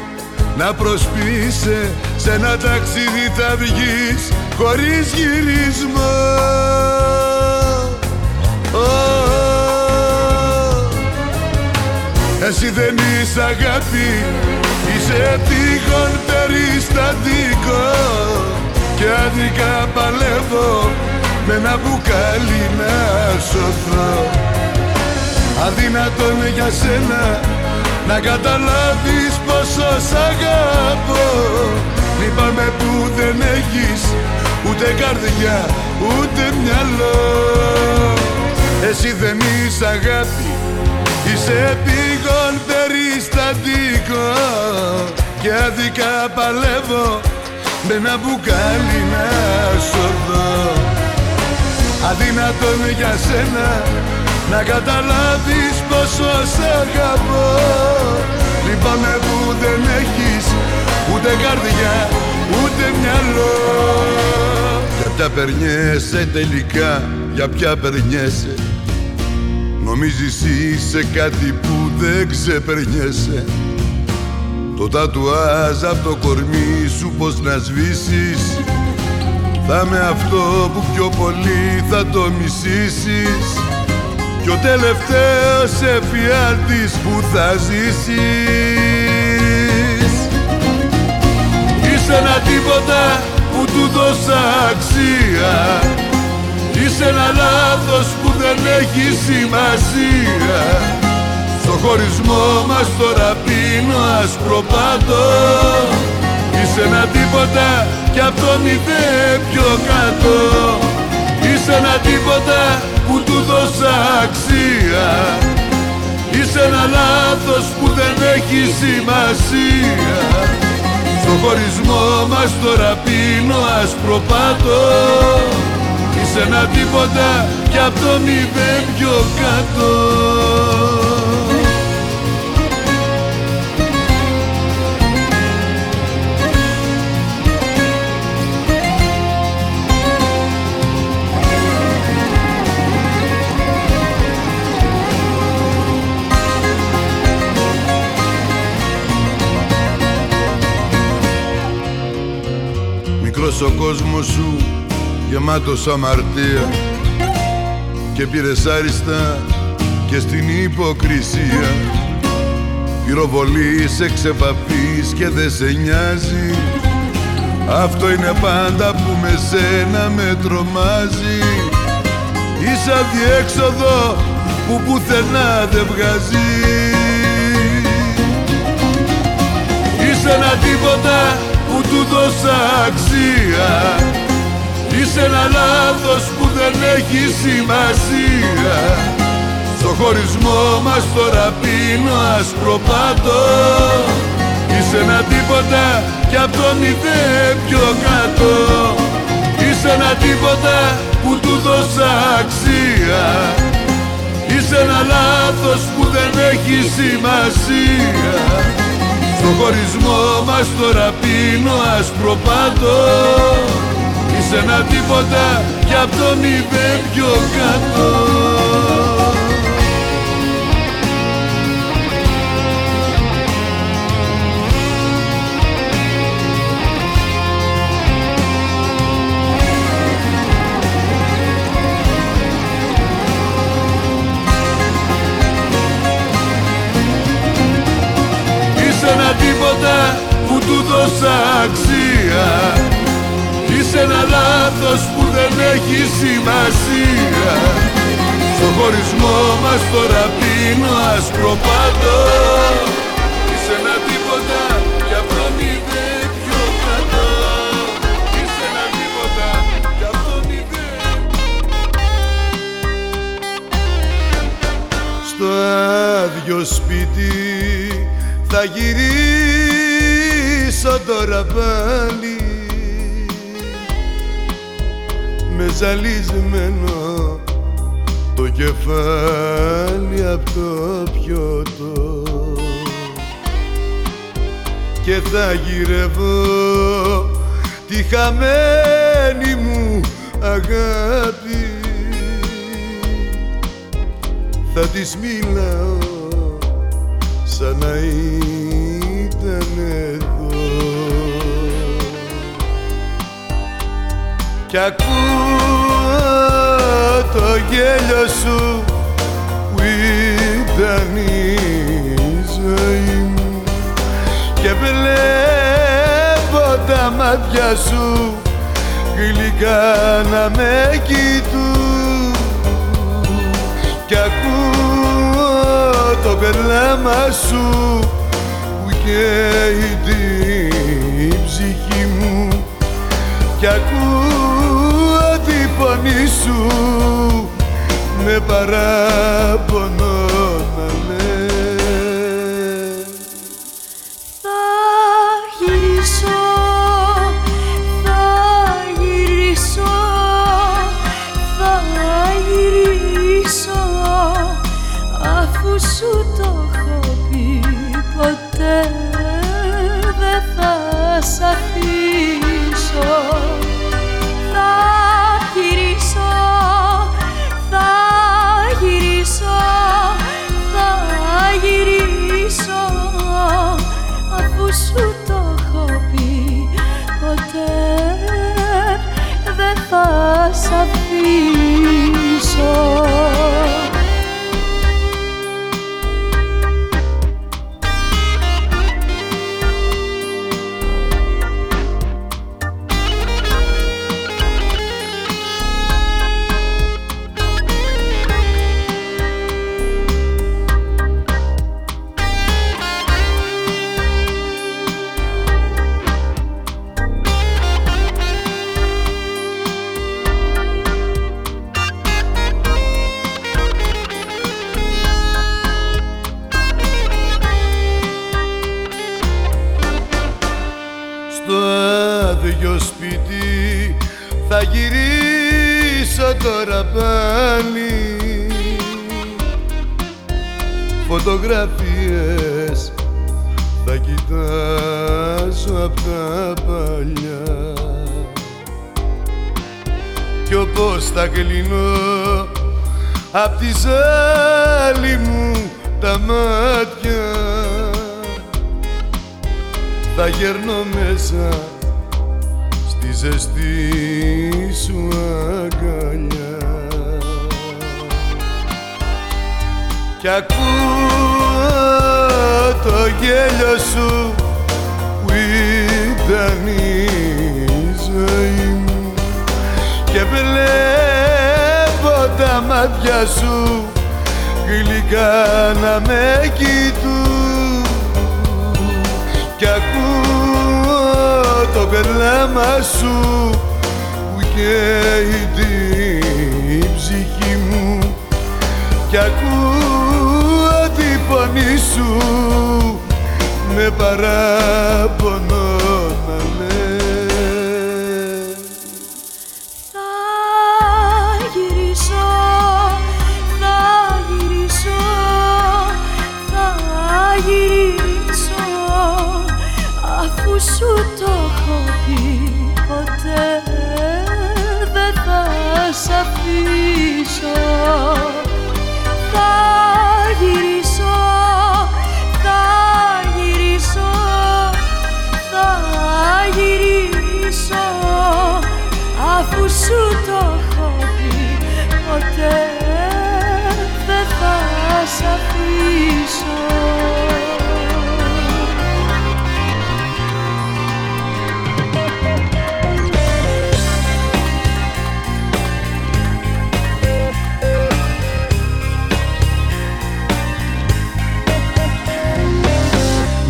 S2: να προσποιείσαι σε ένα ταξίδι θα βγεις χωρίς γυρισμό εσύ δεν είσαι αγάπη, είσαι τυχόν περιστατικό. Και άδικα παλεύω με ένα μπουκάλι να σωθώ. Αδύνατον για σένα να καταλάβεις πόσο σ' αγαπώ. Λυπάμαι που δεν έχεις ούτε καρδιά ούτε μυαλό. Εσύ δεν είσαι αγάπη Είσαι επίγον περιστατικό Και άδικα παλεύω με ένα μπουκάλι να σωθώ. Αδύνατον για σένα
S3: να καταλάβεις πόσο σ' αγαπώ. Λυπάμαι που δεν έχεις ούτε καρδιά ούτε μυαλό.
S2: Για ποια περνιέσαι τελικά, για ποια περνιέσαι Νομίζεις είσαι κάτι που δεν ξεπερνιέσαι. Το τατουάζ από το κορμί σου πως να σβήσεις. Θα με αυτό που πιο πολύ θα το μισήσεις. Κι ο τελευταίος εφιάλτης που θα ζήσεις.
S3: Είσαι ένα τίποτα που του δώσα αξία. Είσαι ένα λάθος που δεν έχει σημασία. Στο χωρισμό μας τώρα πίνω ασπροπάτο Είσαι ένα τίποτα κι απ' το μηδέν πιο κάτω. Είσαι ένα τίποτα που του δώσα αξία. Είσαι ένα λάθος που δεν έχει σημασία. Στο χωρισμό μας τώρα πίνω ασπροπάτο Είσαι ένα τίποτα κι απ' το μηδέν πιο κάτω.
S2: Μικρός ο κόσμος σου γεμάτος αμαρτία και πήρες άριστα και στην υποκρισία. Πυροβολείς εξεπαφείς και δεν σε νοιάζει. Αυτό είναι πάντα που με σένα με τρομάζει. Είσαι αδιέξοδο που πουθενά δεν βγάζει.
S3: Είσαι ένα τίποτα που του δώσα αξία. Είσαι ένα λάθος που δεν έχει σημασία. Στο χωρισμό μας τώρα πίνω ασπροπάτο Είσαι ένα τίποτα κι απ' το μηδέν πιο κάτω. Είσαι ένα τίποτα που του δώσα αξία. Είσαι ένα λάθος που δεν έχει σημασία. Στο χωρισμό μας τώρα πίνω ασπροπάτο Είσαι ένα τίποτα κι απ' το μηδέν πιο κάτω. Είσαι ένα τίποτα που του δώσα αξία. Είσαι ένα λάθος που δεν έχει σημασία. Στο χωρισμό μας τώρα πίνω ασπροπάτο Είσαι ένα τίποτα κι απ' το μηδέν πιο κάτω. Είσαι ένα τίποτα κι απ' το μηδέν
S2: στο άδειο σπίτι θα γυρίσω τώρα πάλι ζαλισμένο. Το κεφάλι απ' το πιωτό. Και θα γυρεύω τη χαμένη μου αγάπη. Θα της μιλάω το γέλιο σου που ήταν η ζωή μου. Και βλέπω τα μάτια σου γλυκά να με κοιτούν. Κι ακούω το περλάμα σου που καίει την ψυχή μου. Κι ακούω τη φωνή σου με παράπονο κλείνω απ' τη ζάλη μου τα μάτια. Θα γέρνω μέσα στη ζεστή σου αγκαλιά. Κι ακούω το γέλιο σου που ήταν η ζωή μου. Και βλέπω τα μάτια σου γλυκά να με κοιτούν κι ακούω το περλάμα σου που καίει την ψυχή μου. Κι ακούω τη φωνή σου με παράπονο
S4: αφήσω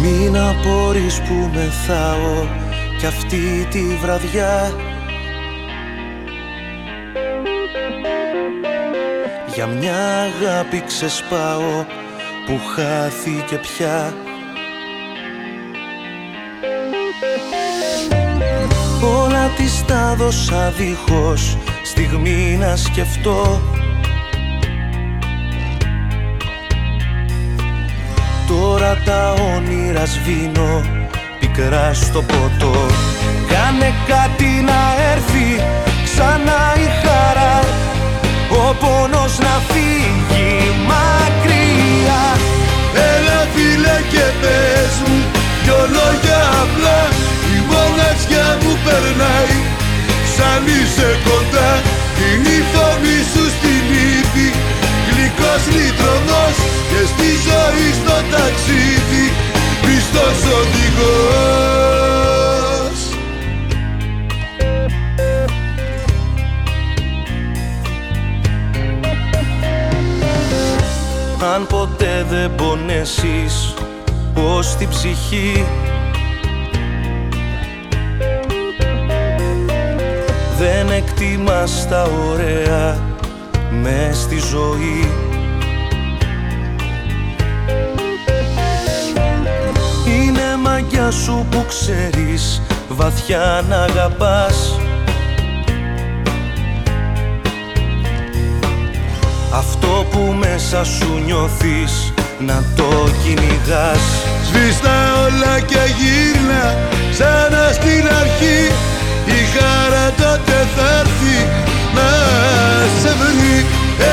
S5: Μην απορείς που μεθάω κι αυτή τη βραδιά. Για μια αγάπη ξεσπάω που χάθηκε πια. Όλα της τα δώσα δίχως στιγμή να σκεφτώ. Τώρα τα όνειρα σβήνω πικρά στο ποτό. Κάνε κάτι να έρθει ξανά η χαρά Ο πόνος να φύγει
S3: και πες μου δυο λόγια απλά. Η μοναξιά μου περνάει σαν είσαι κοντά. Είναι η φωνή σου στην ύφη Γλυκός λιτρονός και στη ζωή στο ταξίδι. Πιστός οδηγός.
S5: Αν ποτέ δεν πονέσεις πως την ψυχή. Δεν εκτιμάς τα ωραία μες στη ζωή. Είναι μαγιά σου που ξέρεις βαθιά να αγαπάς. Αυτό που μέσα σου νιώθεις να το κυνηγάς.
S3: Σβήστα όλα και γύρνα ξανά στην αρχή. Η χαρά τότε θα έρθει να σε βρει.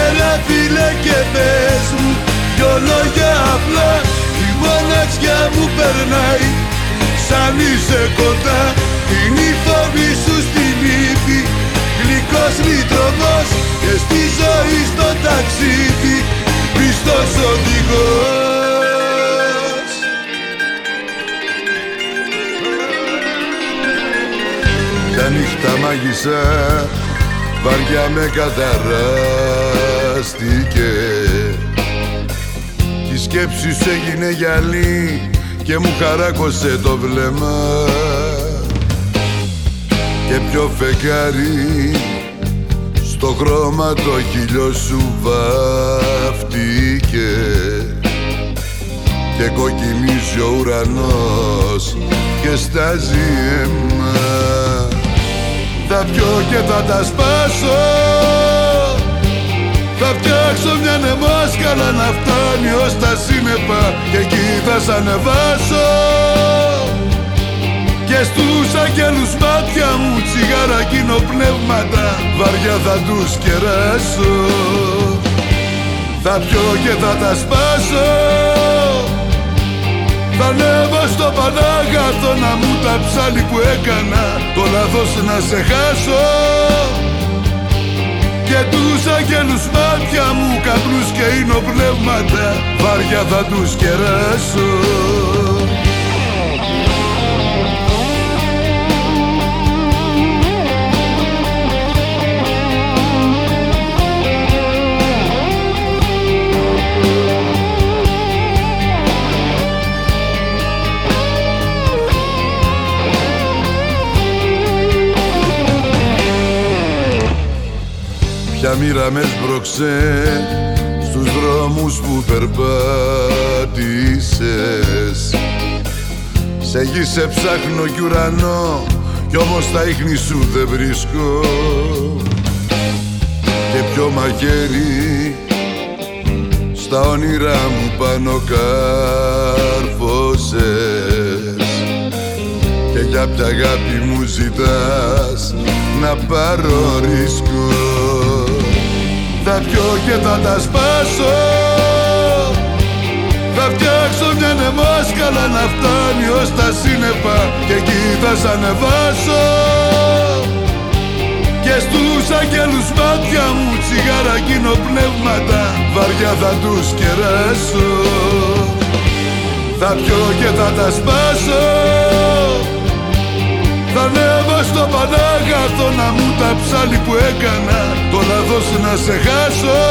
S3: Έλα φίλε και πες μου δυο λόγια απλά. Η μοναξιά μου περνάει σαν είσαι κοντά. Είναι η φωνή σου στην ύφη Γλυκός λιτρονός και στη ζωή στο ταξίδι Πιστός οδηγός.
S2: Τα νύχτα μάγισσα βαριά με καταράστηκε. Κι η σκέψη σου έγινε γυαλί και μου χαράκωσε το βλέμμα. Και πιο φεγγάρι στο χρώμα το χείλιο σου βάφτηκε και κοκκινίζει ο ουρανός και στάζει αίμα Θα πιω και θα τα σπάσω. Θα φτιάξω μια νεμόσκαλα να φτάνει ως τα σύννεφα Και εκεί θα σ' ανεβάσω Και στους αγγέλους μάτια μου τσιγάρα πνεύματα. Βαριά θα τους κεράσω. Θα πιω και θα τα σπάσω. Θα ανέβω στο Πανάγαθο να μου τα ψάλει που έκανα. Το λάθος να σε χάσω. Και τους αγγέλους μάτια μου καπνούς και πνεύματα. Βάρια θα τους κεράσω Ποια μοίρα μες σμπρώξε στους δρόμους που περπάτησες. Σε γη σε ψάχνω κι ουρανό κι όμως τα ίχνη σου δεν βρίσκω. Και πιο μαχαίρι στα όνειρά μου πάνω κάρφωσες. Και για ποια αγάπη μου ζητάς να πάρω ρίσκο θα πιω και θα τα σπάσω. Θα φτιάξω μια νεμόσκαλα να φτάνει ως τα σύννεφα Και εκεί θα σ' ανεβάσω. Και στους αγγέλους μάτια μου τσιγάρα πνεύματα Βαριά θα τους κεράσω. Θα πιω και θα τα σπάσω θα ανέβω στο Πανάγαθο να μου τα ψάλει που έκανα. Το λάθος να σε χάσω.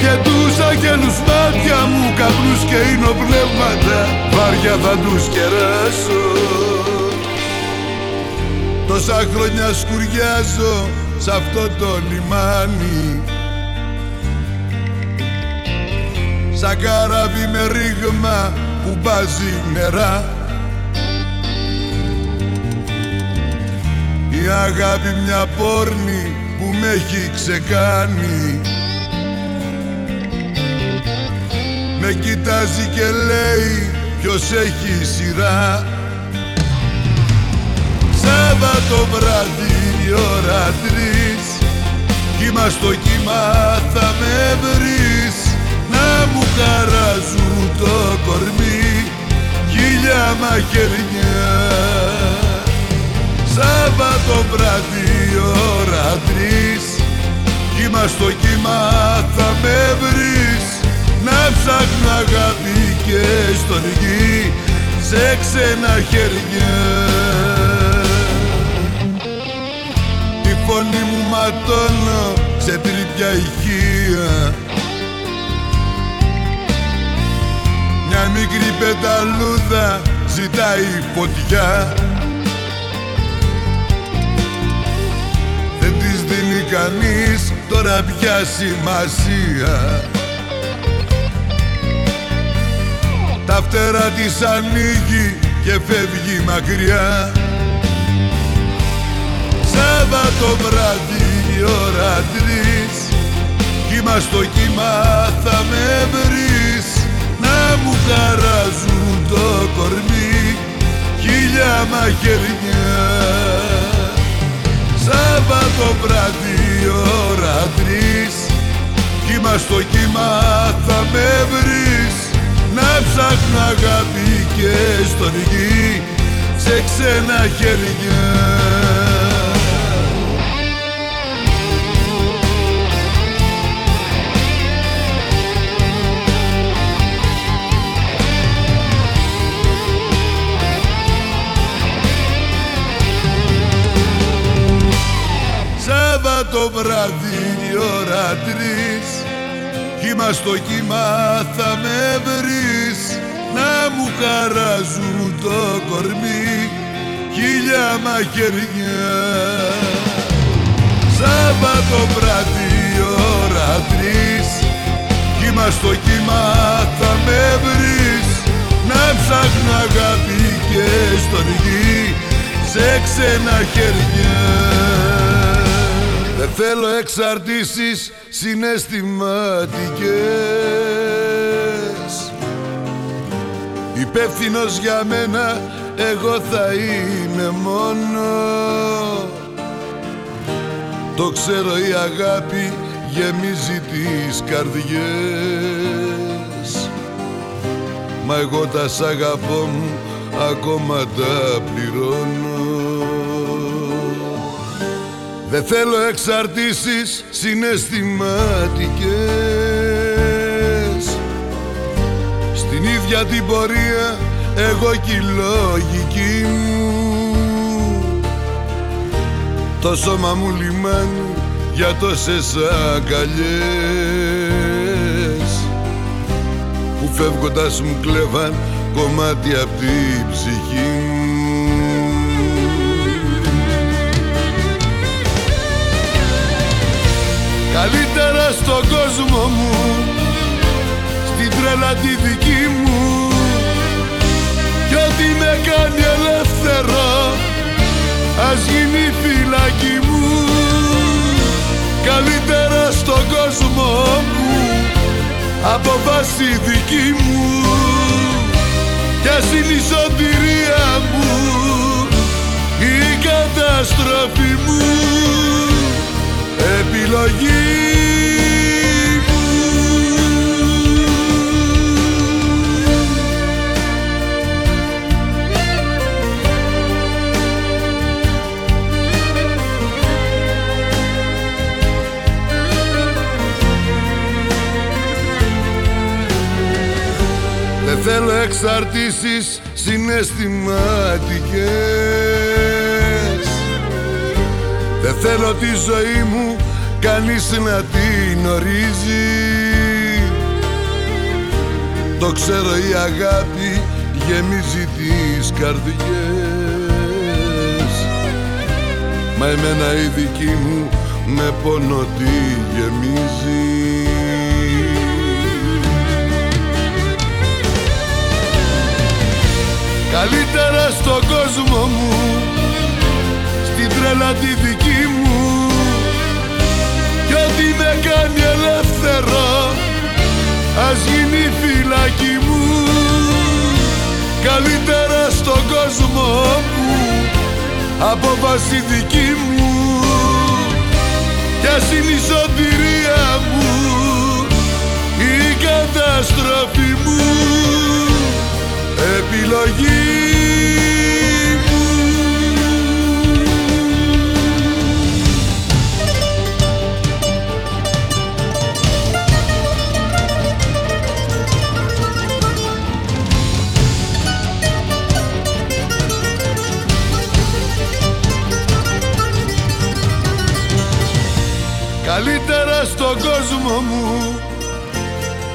S2: Και τους αγγέλους μάτια μου καπνούς και πνεύματα Βάρια θα τους κεράσω. Τόσα χρόνια σκουριάζω σ' αυτό το λιμάνι. Σαν καράβι με ρήγμα που μπάζει νερά Η αγάπη μια πόρνη που με έχει ξεκάνει. Με κοιτάζει και λέει ποιος έχει σειρά. Σάββατο βράδυ η ώρα τρεις Κύμα στο κύμα θα με βρεις. Να μου χαράζουν το κορμί Χίλια μαχαιριά Σάββατο βράδυ ώρα τρεις. Κύμα στο κύμα θα με βρεις. Να ψάχνω αγάπη και στον γη Σε ξένα χέρια. Τη φωνή μου ματώνω σε τρίπια ηχεία. Μια μικρή πεταλούδα ζητάει φωτιά κανείς τώρα πια σημασία. Τα φτερά της ανοίγει και φεύγει μακριά. Σάββατο βράδυ η ώρα τρεις. Κύμα στο κύμα θα με βρεις. Να μου χαράζουν το κορμί. Χίλια μαχαιριά Σάββατο βράδυ ώρα τρεις. Κύμα στο κύμα θα με βρεις. Να ψάχνω αγάπη και στον γη Σε ξένα χέρια το βράδυ η ώρα τρεις. Κύμα στο κύμα θα με βρεις Να μου χαράζουν το κορμί. Χίλια μαχαιριά Σάββατο βράδυ η ώρα τρεις. Κύμα στο κύμα θα με βρεις Να ψάχνω αγάπη και στον γη σε ξένα χέρια Δεν θέλω εξαρτήσεις συναισθηματικές. Υπεύθυνος για μένα εγώ θα είμαι μόνο. Το ξέρω η αγάπη γεμίζει τις καρδιές. Μα εγώ τα σ' αγαπώ μου ακόμα τα πληρώνω Δεν θέλω εξαρτήσεις συναισθηματικές. Στην ίδια την πορεία εγώ κι η λογική μου. Το σώμα μου λιμάνι για τόσες αγκαλιές. Που φεύγοντας μου κλέβαν κομμάτι απ' την ψυχή μου Καλύτερα στον κόσμο μου Στην τρέλα τη δική μου. Κι ό,τι με κάνει ελεύθερο Ας γίνει φυλακή μου. Καλύτερα στον κόσμο μου Απόφαση δική μου. Κι ας είναι η σωτηρία μου η καταστροφή μου επιλογή Δεν θέλω εξαρτήσεις συναισθηματικές. Δεν θέλω τη ζωή μου κανείς να την ορίζει. Το ξέρω η αγάπη γεμίζει τις καρδιές. Μα εμένα η δική μου με πόνο τη γεμίζει. Καλύτερα στον κόσμο μου Στην τρέλα τη δική μου. Κι ό,τι με κάνει ελεύθερο. Ας γίνει φυλακή μου. Καλύτερα στον κόσμο μου. Απόφαση δική μου. Κι ας είναι η σωτηρία μου. Η καταστροφή μου. Επιλογή στον κόσμο μου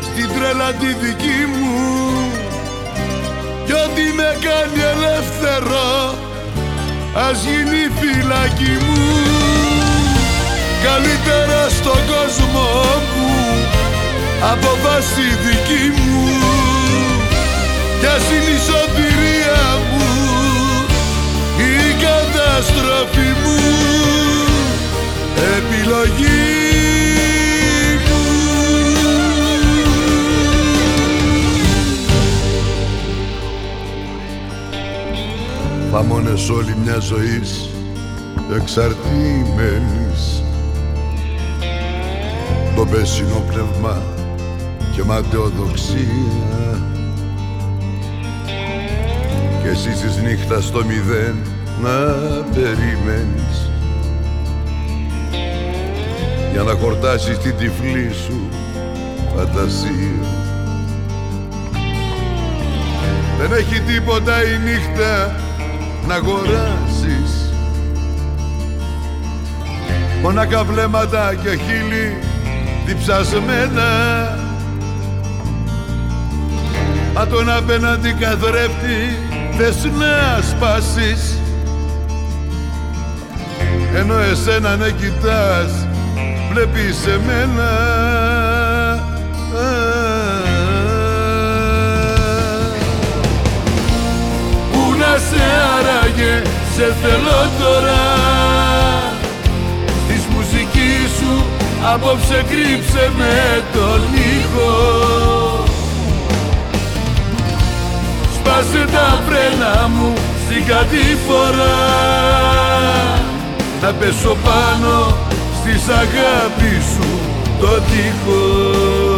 S2: Στην τρέλα τη δική μου. Κι ό,τι με κάνει ελεύθερο ας γίνει φυλακή μου. Καλύτερα στον κόσμο μου απόφαση δική μου. Κι ας είναι η σωτηρία μου η καταστροφή μου. Επιλογή Φαμώνες όλη μια ζωής εξαρτημένης. Το πέσινο πνεύμα και ματαιοδοξία. Και εσύ της νύχτας στο μηδέν να περιμένεις. Για να χορτάσεις την τυφλή σου φαντασία. Δεν έχει τίποτα η νύχτα να αγοράσεις. Μονάκα βλέμματα και χείλη διψασμένα. Μα τον απέναντι καθρέφτη θες να σπάσεις. Ενώ εσένα να κοιτάς βλέπεις εμένα σε άραγε σε θέλω τώρα. Της μουσικής σου απόψε κρύψε με τον ήχο. Σπάσε τα φρένα μου στην κατήφορα Να πέσω πάνω στις αγάπη σου το τείχος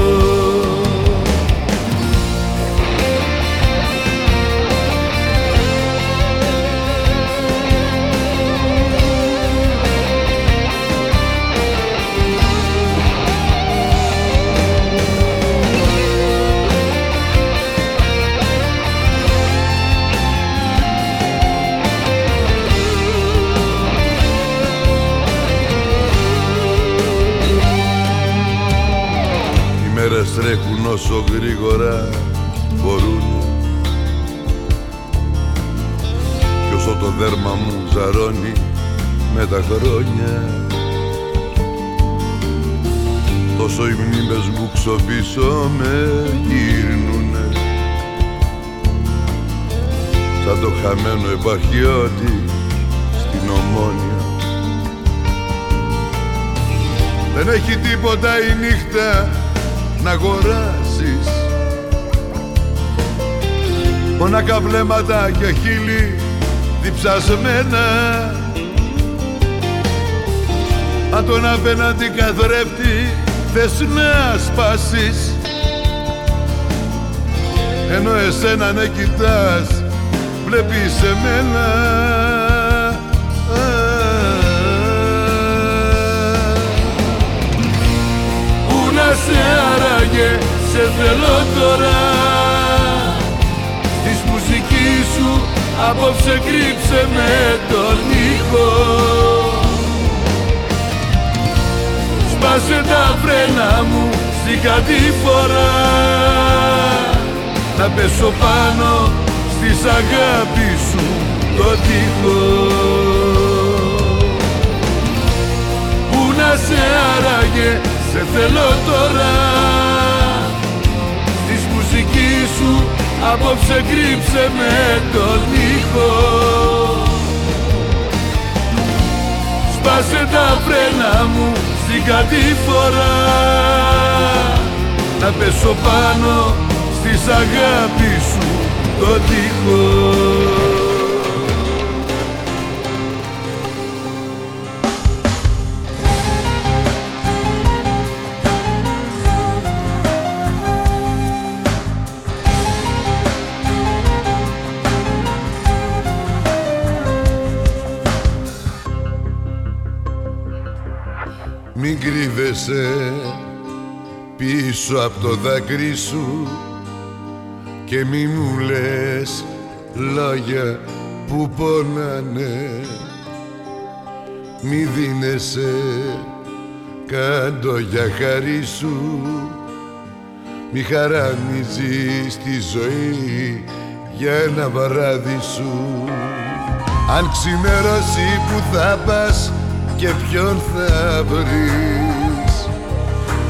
S2: τρέχουν όσο γρήγορα μπορούν. Κι όσο το δέρμα μου ζαρώνει με τα χρόνια Τόσο οι μνήμες μου ξοπίσω με γύρνουνε. Σαν το χαμένο επαρχιώτη στην Ομόνια. Δεν έχει τίποτα η νύχτα να αγοράσεις. Μονάκα βλέμματα και χείλη διψασμένα. Αν τον απέναντι καθρέφτη θες να σπάσεις. Ενώ εσένα να κοιτάς βλέπεις εμένα σε άραγε, σε θέλω τώρα. Της μουσικής σου απόψε κρύψε με τον ήχο. Σπάσε τα φρένα μου στην κατήφορα Να πέσω πάνω στις αγάπη σου το τείχο. Πού να σε άραγε σε θέλω τώρα. Της μουσικής σου απόψε κρύψε με τον ήχο. Σπάσε τα φρένα μου στην κατήφορα Να πέσω πάνω στις αγάπη σου το τείχος κρύβεσαι πίσω από το δάκρυ σου και μη μου λες λόγια που πονάνε. Μη δίνεσαι κάτω για χάρη σου. Μη χαραμίζεις τη ζωή για ένα βαράδι σου. Αν ξημερώσει που θα πας και ποιον θα βρεις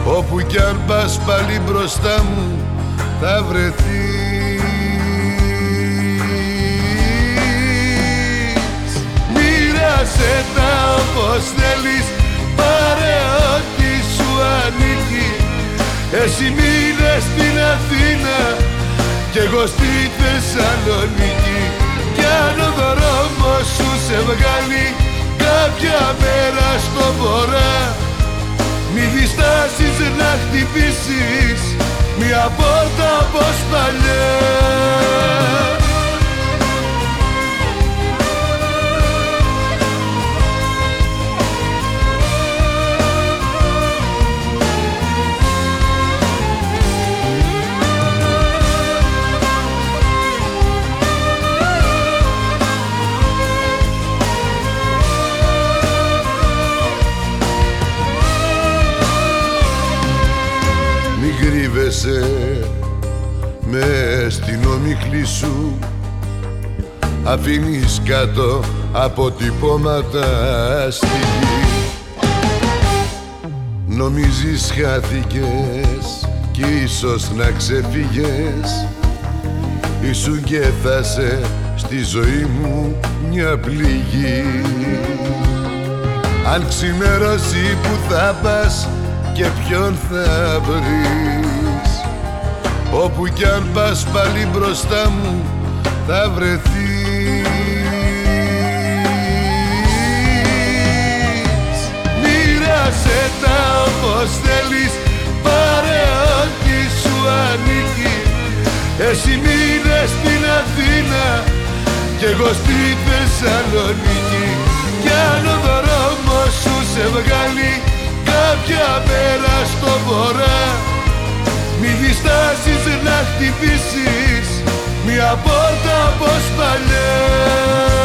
S2: Όπου κι αν πας πάλι μπροστά μου θα βρεθείς. Μοίρασε τα όπως θέλεις πάρε ό,τι σου ανήκει. Εσύ μείνε στην Αθήνα κι εγώ στη Θεσσαλονίκη. Κι αν ο δρόμος σου σε βγάλει κάποια μέρα στο βορρά Μη διστάσεις να χτυπήσεις. Μια πόρτα όπως παλιά με στην ομίχλη σου αφήνεις κάτω αποτυπώματα στη γη Νομίζεις χάθηκες κι ίσως να ξεφύγες. Ήσουν και θα σε στη ζωή μου μια πληγή. Αν ξημερώσει που θα πας και ποιον θα βρεις Όπου κι αν πας πάλι μπροστά μου θα βρεθείς. Μοίρασε τα όπως θέλεις πάρε ό,τι σου ανήκει. Εσύ μείνες στην Αθήνα κι εγώ στη Θεσσαλονίκη. Κι αν ο δρόμος σου σε βγάλει κάποια μέρα στο βορρά μη διστάσεις να χτυπήσεις μια πόρτα όπως παλιά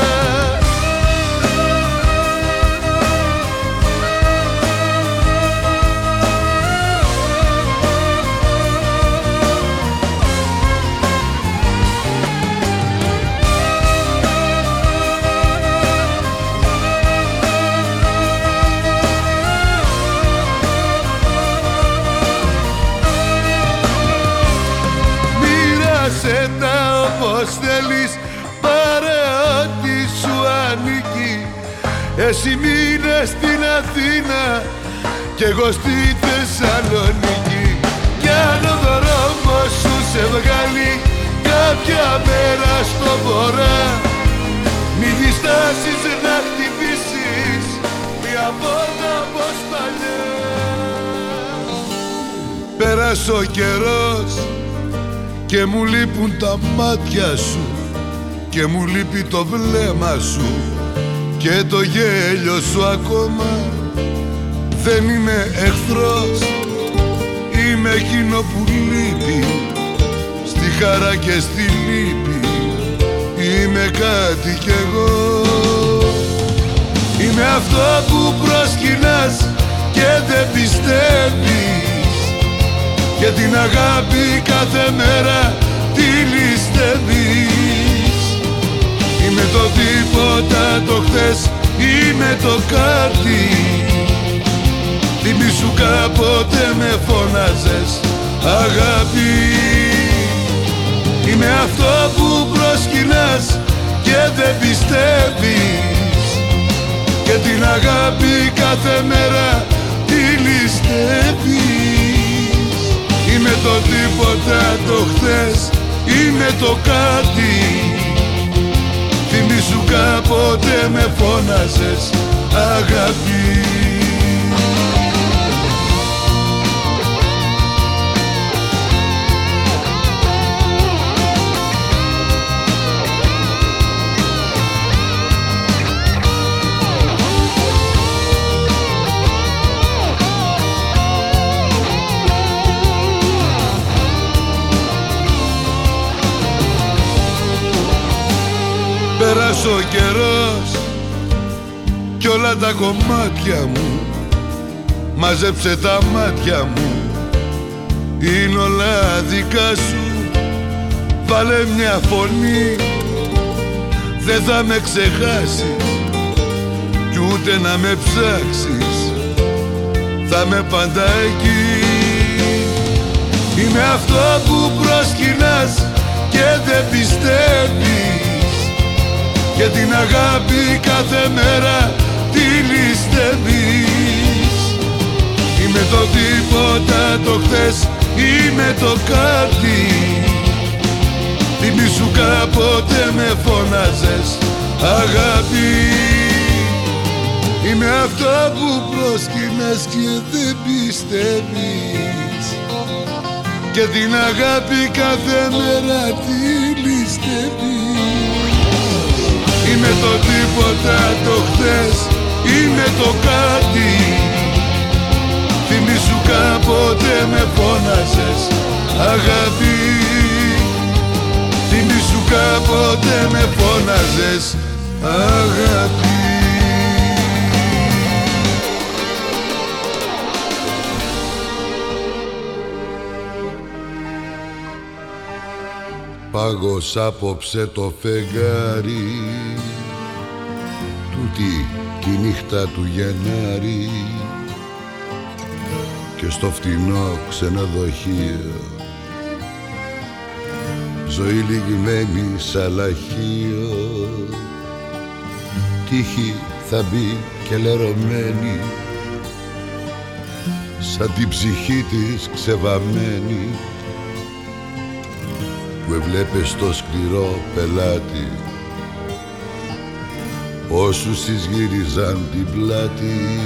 S2: Εσύ μείνες στην Αθήνα κι εγώ στη Θεσσαλονίκη. Κι αν ο δρόμος σου σε βγάλει κάποια μέρα στο βορρά Μη διστάσεις να χτυπήσεις μια πόρτα όπως παλιάς. Πέρασε ο καιρός και μου λείπουν τα μάτια σου και μου λείπει το βλέμμα σου και το γέλιο σου ακόμα δεν είμαι εχθρός. Είμαι εκείνο που λείπει στη χαρά και στη λύπη. Είμαι κάτι κι εγώ. Είμαι αυτό που προσκυνάς και δεν πιστεύεις. Και την αγάπη κάθε μέρα τη ληστεύεις Είμαι το τίποτα το χθες, είμαι το κάτι. Θυμήσου κάποτε με φώναζες αγάπη. Είμαι αυτό που προσκυνάς και δεν πιστεύεις. Και την αγάπη κάθε μέρα τη ληστεύεις. Είμαι το τίποτα το χθες Είμαι το κάτι Θυμήσου κάποτε με φώναζες αγάπη Πέρασε ο καιρός κι όλα τα κομμάτια μου Μάζεψε τα μάτια μου. Είναι όλα δικά σου. Βάλε μια φωνή. Δεν θα με ξεχάσεις Κι ούτε να με ψάξεις. Θα με πάντα εκεί. Είμαι αυτό που προσκυνάς Και δεν πιστεύεις και την αγάπη κάθε μέρα τη ληστεύεις. Είμαι το τίποτα το χθες, είμαι το κάτι. Θυμήσου κάποτε με φώναζες αγάπη. Είμαι αυτό που προσκυνάς και δεν πιστεύεις. Και την αγάπη κάθε μέρα τη ληστεύεις Είμαι το τίποτα το χθες Είμαι το κάτι. Θυμήσου κάποτε με φώνασες αγάπη. Θυμήσου κάποτε με φώναζες αγάπη Πάγος απόψε το φεγγάρι. Τούτη τη νύχτα του Γενάρη. Και στο φτηνό ξενοδοχείο. Ζωή λυγμένη σαν λαχείο τύχη θα μπει και λερωμένη. Σαν την ψυχή της ξεβαμένη που εβλέπες το σκληρό πελάτη. Όσους της γύριζαν την πλάτη.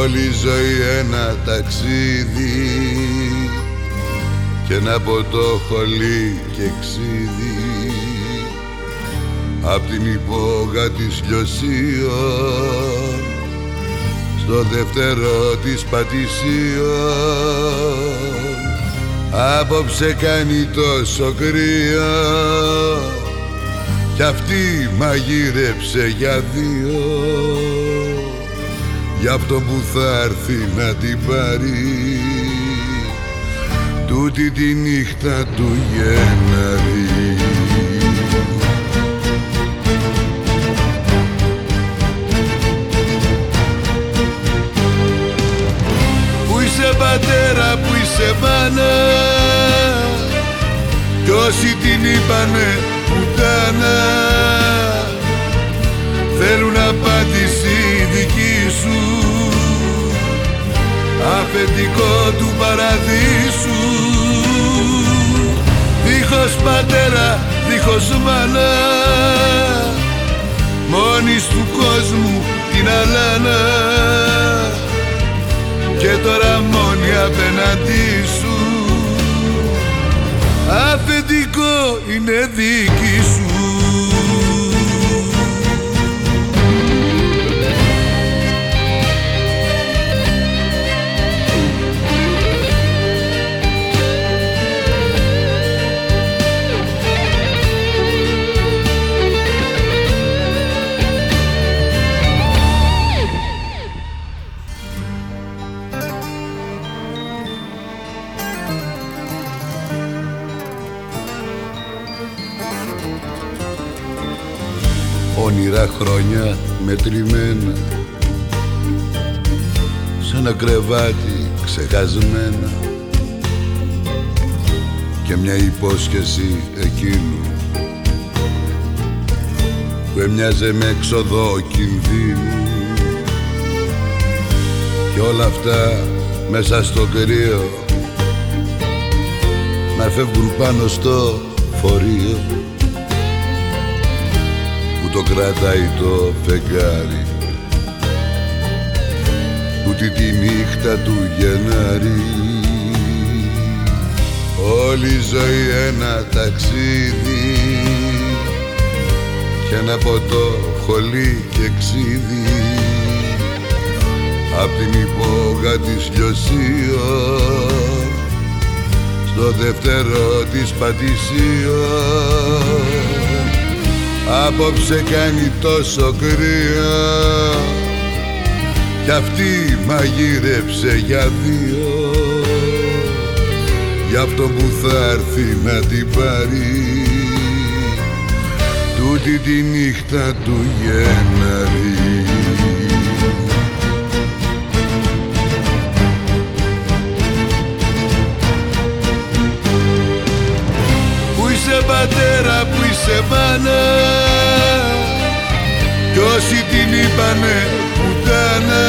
S2: Όλη η ζωή ένα ταξίδι. Και ένα ποτό χολί και ξύδι. Απ' την υπόγα της λιωσίων. Στο δεύτερο της πατησίων Απόψε κάνει τόσο κρύο κι αυτή μαγείρεψε για δύο. Για αυτό που θα έρθει να την πάρει. Τούτη τη νύχτα του Γενάρη πατέρα, πού είσαι μάνα κι όσοι την είπανε πουτάνα θέλουν απάντηση δική σου. Αφεντικό του παραδείσου. Δίχως πατέρα, δίχως μάνα. Μόνης του κόσμου την αλάνα και τώρα μόνη απέναντί σου. Αφεντικό είναι δική σου όνειρα χρόνια μετρημένα. Σε ένα κρεβάτι ξεχασμένα. Και μια υπόσχεση εκείνου που έμοιαζε με έξοδο κινδύνου. Και όλα αυτά μέσα στο κρύο να φεύγουν πάνω στο φορείο. που το κρατάει το φεγγάρι. Ούτε τη νύχτα του Γενάρη. Όλη η ζωή ένα ταξίδι. Και ένα ποτό χολί και ξύδι. Απ' την υπόγα της λιωσίων στο δεύτερο της πατησίων Απόψε κάνει τόσο κρύο κι αυτή μαγείρεψε για δύο. Για αυτό που θα έρθει να την πάρει. Τούτη τη νύχτα του Γενάρη. Πού είσαι πατέρα, πού είσαι μάνα. Κι όσοι την είπανε πουτάνα.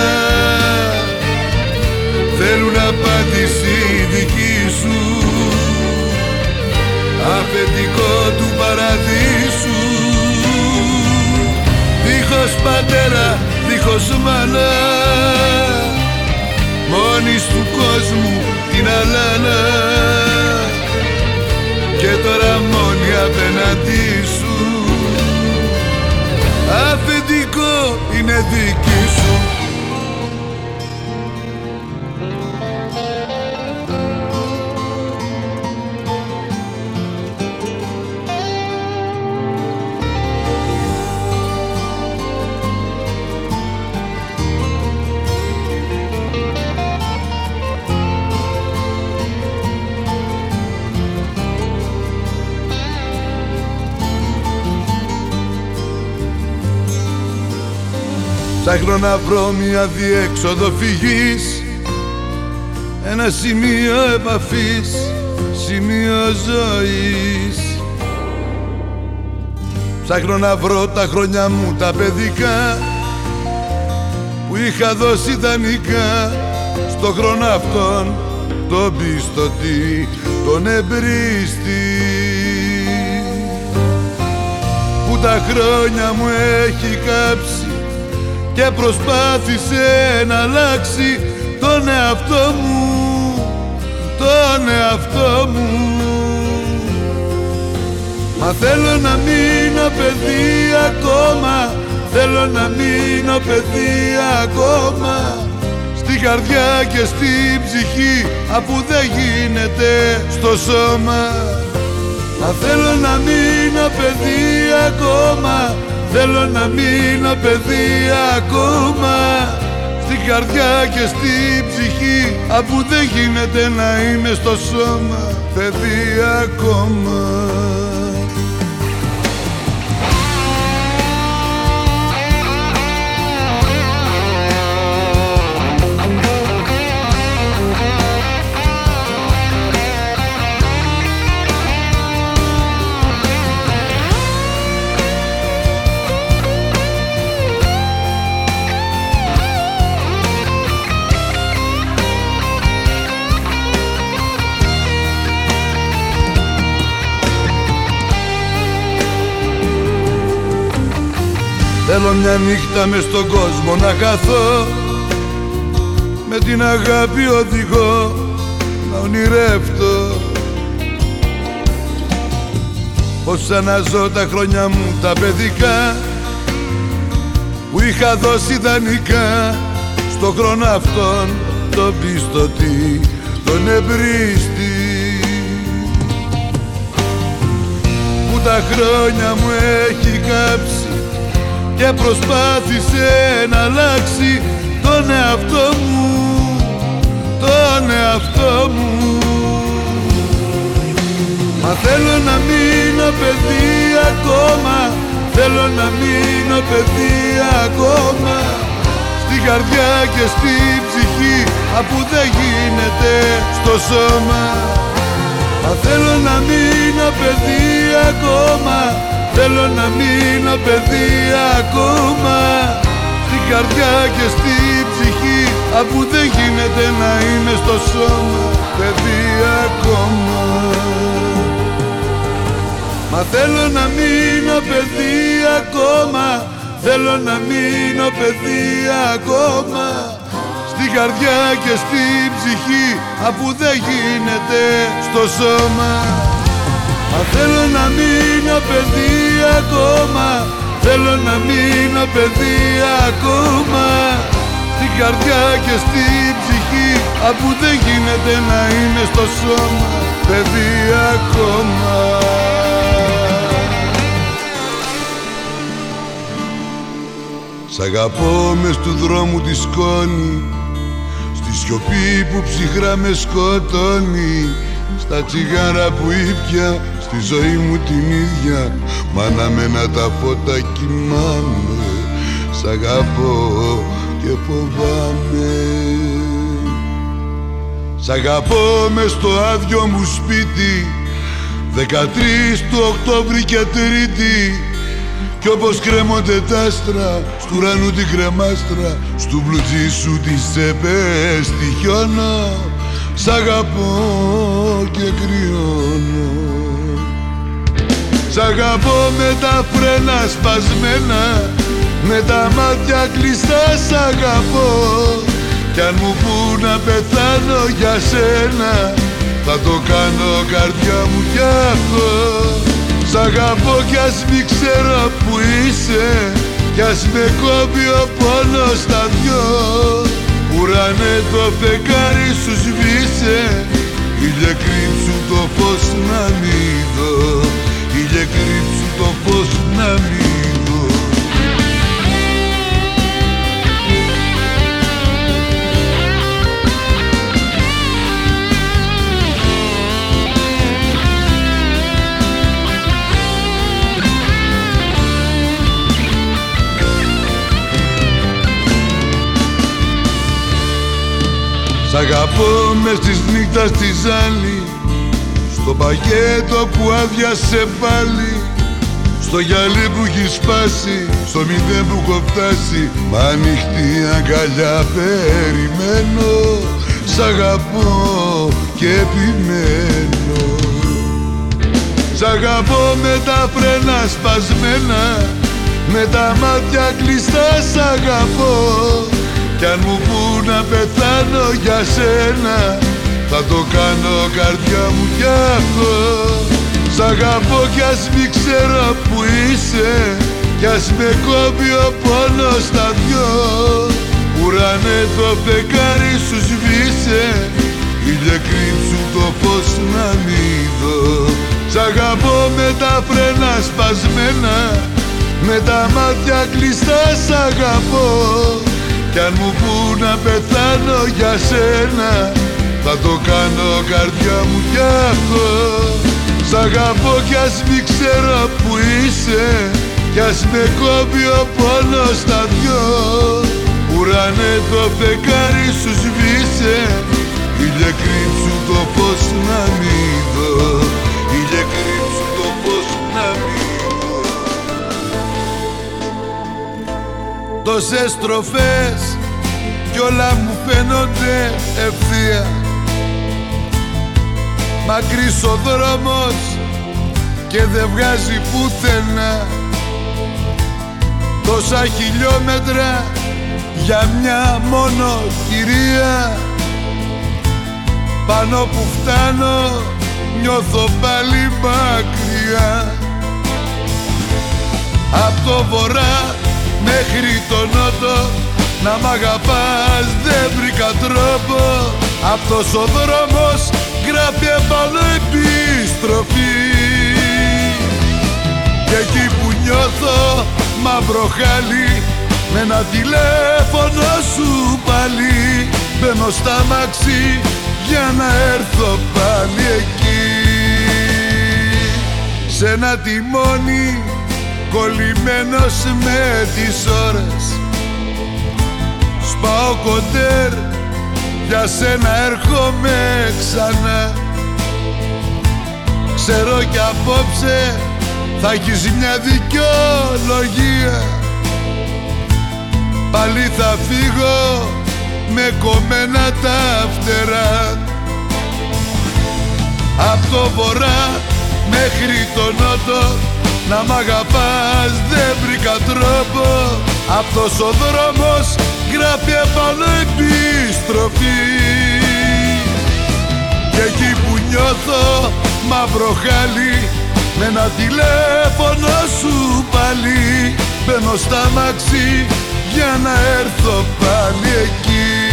S2: Θέλουν απάντηση δική σου. Αφεντικό του παραδείσου. Δίχως πατέρα, δίχως μάνα. Μόνης του κόσμου την αλάνα και τώρα μόνη απέναντί σου. Αφεντικό είναι δική σου Ψάχνω να βρω μια διέξοδο φυγής. Ένα σημείο επαφής, σημείο ζωής. Ψάχνω να βρω τα χρόνια μου τα παιδικά που είχα δώσει δανεικά. Στο χρόνο αυτόν τον πιστωτή, τον εμπρίστη. Που τα χρόνια μου έχει κάψει και προσπάθησε να αλλάξει τον εαυτό μου, τον εαυτό μου. Μα θέλω να μείνω παιδί ακόμα Θέλω να μείνω παιδί ακόμα. Στη καρδιά και στη ψυχή Αφού δεν γίνεται στο σώμα. Μα θέλω να μείνω παιδί ακόμα Θέλω να μείνω παιδί ακόμα Στη καρδιά και στη ψυχή. Αφού δεν γίνεται να είμαι στο σώμα Παιδί ακόμα Θέλω μια νύχτα μες στον κόσμο να καθώ Με την αγάπη οδηγώ να ονειρεύτω. Πως αναζώ τα χρόνια μου τα παιδικά Που είχα δώσει δανεικά στο χρόνο αυτόν τον πιστωτή, τον εμπρίστη. Που τα χρόνια μου έχει κάψει και προσπάθησε να αλλάξει τον εαυτό μου, τον εαυτό μου. Μα θέλω να μείνω παιδί ακόμα, θέλω να μείνω παιδί ακόμα. Στην καρδιά και στη ψυχή, αφού δεν γίνεται στο σώμα. Μα θέλω να μείνω παιδί ακόμα Θέλω να μείνω παιδί ακόμα Στην καρδιά και στη ψυχή. Αφού δεν γίνεται να είμαι στο σώμα παιδί ακόμα. Μα θέλω να μείνω παιδί ακόμα. Θέλω να μείνω παιδί ακόμα Στην καρδιά και στη ψυχή. Αφού δεν γίνεται στο σώμα Μα θέλω να μείνω παιδί ακόμα. Θέλω να μείνω παιδί ακόμα. Στην καρδιά και στην ψυχή Αφού δεν γίνεται να είναι στο σώμα Παιδί ακόμα. Σ' αγαπώ μες του δρόμου της σκόνη Στη σιωπή που ψυχρά με σκοτώνει Στα τσιγάρα που ήπια στη ζωή μου την ίδια Μ' αναμένα τα φώτα κοιμάμαι. Σ' αγαπώ και φοβάμαι. Σ' αγαπώ μες στο άδειο μου σπίτι Δεκατρεις του Οκτώβρη και Τρίτη. Κι όπως κρέμονται τα άστρα Στου ουρανού την κρεμάστρα Στου μπλουτζί σου τις τσέπες χιόνο Σ' αγαπώ και κρυώνω Σ' αγαπώ με τα φρένα σπασμένα Με τα μάτια κλειστά σ' αγαπώ. Κι αν μου πού να πεθάνω για σένα Θα το κάνω καρδιά μου κι αυτό. Σ' αγαπώ κι ας μη ξέρω που είσαι Κι ας με κόβει ο πόνος στα δυο. Ουρανέ το φεγγάρι σου σβήσε Ήλιε κρύψου το φως να μην δω Ήλιε κρύψου το φως να μην δω Σ' αγαπώ μες της νύχτας της ζάλη Στο πακέτο που άδειασε πάλι. Στο γυαλί που έχει σπάσει Στο μηδέν που έχω φτάσει. Μ' ανοιχτή αγκαλιά περιμένω. Σ' αγαπώ και επιμένω. Σ' αγαπώ με τα φρένα σπασμένα. Με τα μάτια κλειστά σ' αγαπώ. Κι αν μου πού να πεθάνω για σένα Θα το κάνω καρδιά μου κι αυτό. Σ' αγαπώ κι ας μη ξέρω που είσαι. Κι ας με κόβει ο πόνος στα δυο. Ουρανέ το φεγγάρι σου σβήσε. Ήλιε κρύψου το φως να μη δω. Σ' αγαπώ με τα φρένα σπασμένα. Με τα μάτια κλειστά σ' αγαπώ. Κι αν μου πού να πεθάνω για σένα Θα το κάνω καρδιά μου κι αυτό. Σ' αγαπώ κι ας μη ξέρω που είσαι. Κι ας με κόβει ο πόνος στα δυο. Ουρανέ το φεγγάρι σου σβήσε. Ήλιε κρύψου το φως να μη δω. Ήλιε κρύψου το φως να μη δω. Τόσες στροφές κι όλα μου φαίνονται ευθεία Μακρύς ο δρόμος και δεν βγάζει πουθενά. Τόσα χιλιόμετρα για μια μόνο κυρία. Πάνω που φτάνω νιώθω πάλι μακριά. Απ' το βορρά μέχρι το νότο να μ' αγαπάς δεν βρήκα τρόπο. Αυτός ο δρόμος γράφει επάνω επιστροφή Και εκεί που νιώθω μαύρο χάλι Με ένα τηλέφωνο σου πάλι. Μπαίνω στα μαξί για να έρθω πάλι εκεί. Σε ένα τιμόνι κολλημένος με τις ώρες. Σπάω κοντέρ για σένα έρχομαι ξανά. Ξέρω κι απόψε θα έχεις μια δικαιολογία. Πάλι θα φύγω με κομμένα τα φτερά. Απ' το βορρά μέχρι το νότο να μ' αγαπάς δεν βρήκα τρόπο Αυτός ο δρόμος γράφει επάνω επιστροφή Και εκεί που νιώθω μαύρο χάλι Με ένα τηλέφωνο σου πάλι. Μπαίνω στα μαξί για να έρθω πάλι εκεί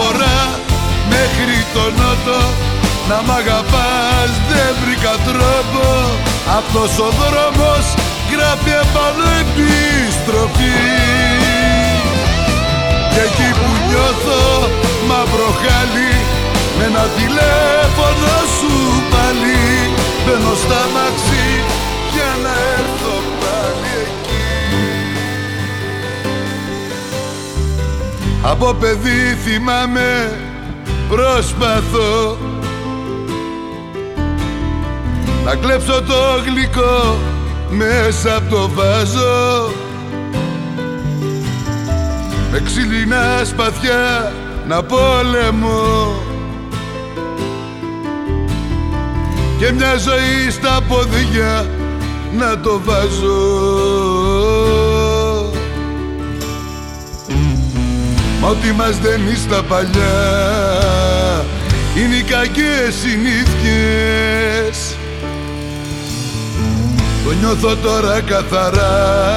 S2: βορρά μέχρι το νότο. Να μ' αγαπάς δεν βρήκα τρόπο. Αυτός ο δρόμος γράφει επάνω επιστροφή Και εκεί που νιώθω μαύρο χάλι Με ένα τηλέφωνο σου πάλι. Μπαίνω στα μαξί για να έρθω Από παιδί θυμάμαι προσπαθώ Να κλέψω το γλυκό μέσα από το βάζο Με ξύλινα σπαθιά να πόλεμω. Και μια ζωή στα πόδια να το βάζω Μα ό,τι μας δένει στα παλιά. Είναι οι κακές συνήθειες. Το νιώθω τώρα καθαρά.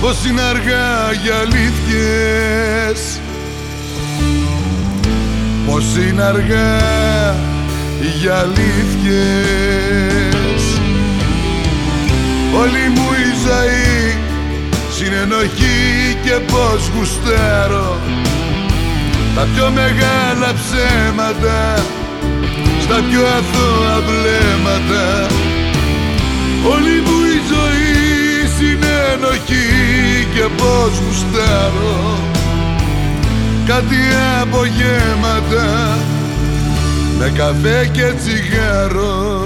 S2: Πως είναι αργά για αλήθειες. Πως είναι αργά για αλήθειες. Όλη μου η ζωή συνενοχή και πως γουστάρω τα πιο μεγάλα ψέματα στα πιο αθώα βλέμματα. Όλη μου η ζωή συνενοχή και πως γουστάρω. Κάτι απογέματα με καφέ και τσιγάρο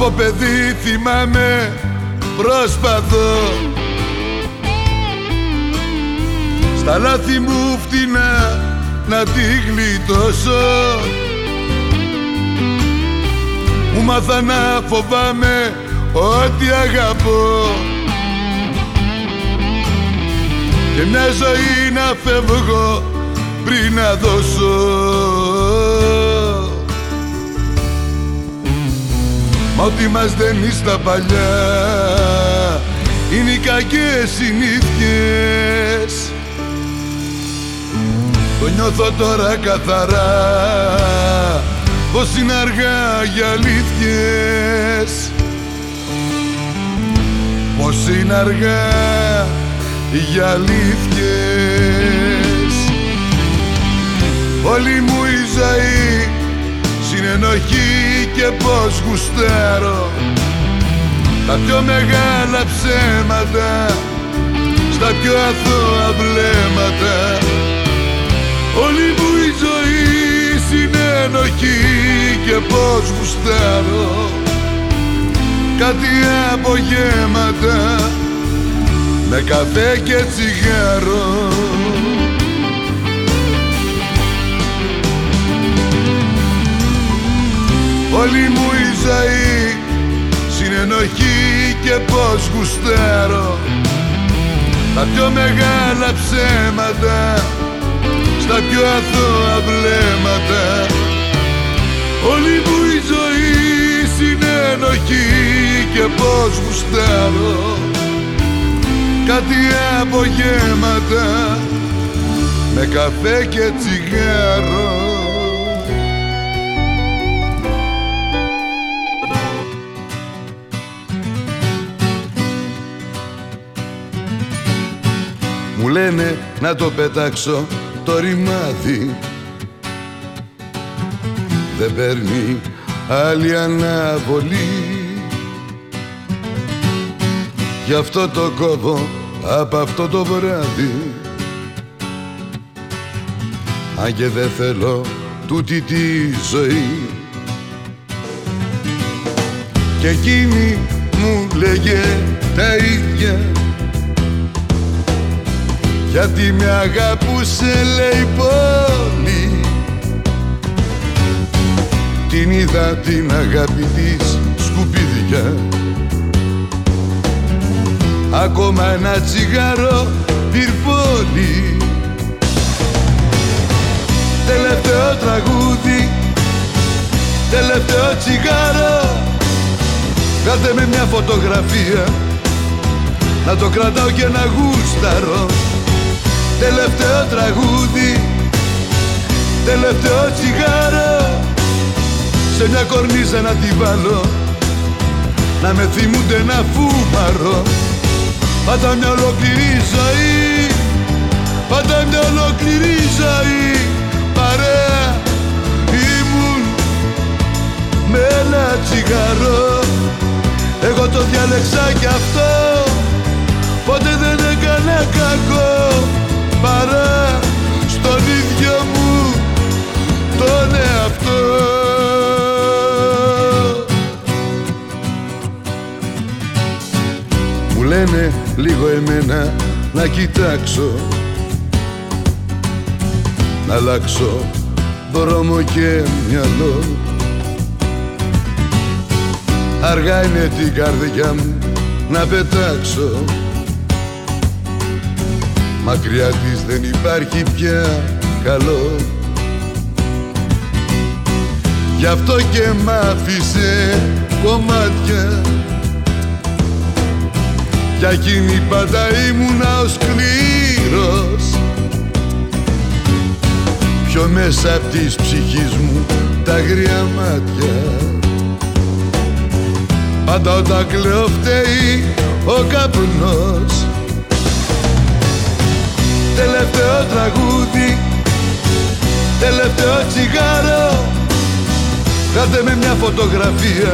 S2: Από παιδί θυμάμαι προσπαθώ. Στα λάθη μου φτηνά να τη γλιτώσω. Μου μάθα να φοβάμαι ό,τι αγαπώ. Και μια ζωή να φεύγω πριν να δώσω Μα ό,τι μας δένει στα παλιά είναι οι κακές συνήθειες. Το νιώθω τώρα καθαρά πως είναι αργά για αλήθειες. Πως είναι αργά για αλήθειες. Όλη μου η ζωή συνενοχή και πως γουστάρω τα πιο μεγάλα ψέματα στα πιο αθώα βλέμματα. Όλη μου η ζωή συνενοχή και πως γουστάρω. Κάτι απογέματα με καφέ και τσιγάρο Όλη μου η ζωή συνενοχή και πως γουστάρω Τα πιο μεγάλα ψέματα στα πιο αθώα βλέμματα. Όλη μου η ζωή συνενοχή και πως γουστάρω. Κάτι απογέματα με καφέ και τσιγάρο
S6: Μου λένε να το πετάξω το ρημάδι. Δεν παίρνει άλλη αναβολή. Γι' αυτό το κόβω από αυτό το βράδυ. Αν και δεν θέλω τούτη τη ζωή. Και εκείνη μου λέγε τα ίδια γιατί με αγαπούσε λέει πολύ Την είδα την αγάπη της σκουπίδια. Ακόμα ένα τσιγάρο πυρπόλι Τελευταίο τραγούδι Τελευταίο τσιγάρο. Κάτε με μια φωτογραφία Να το κρατάω και να γούσταρω Τελευταίο τραγούδι. Τελευταίο τσιγάρο. Σε μια κορνίζα να τη βάλω. Να με θυμούνται να φούμαρω Πάντα μια ολόκληρη ζωή. Πάντα μια ολόκληρη ζωή. Παρέα ήμουν Με ένα τσιγάρο. Εγώ το διάλεξα κι αυτό. Ποτέ δεν έκανα κακό παρά στον ίδιο μου τον εαυτό. Μου λένε λίγο εμένα να κοιτάξω να αλλάξω
S2: δρόμο και μυαλό. Αργά είναι την καρδιά μου να πετάξω Μακριά της δεν υπάρχει πια καλό. Γι' αυτό και μ' άφησε κομμάτια. Κι εκείνη πάντα ήμουνα ο σκληρός Πιο μέσα απ' της ψυχής μου τα αγρία μάτια. Πάντα όταν κλαίω φταίει ο καπνός Τελευταίο τραγούδι, τελευταίο τσιγάρο. Κάτε με μια φωτογραφία.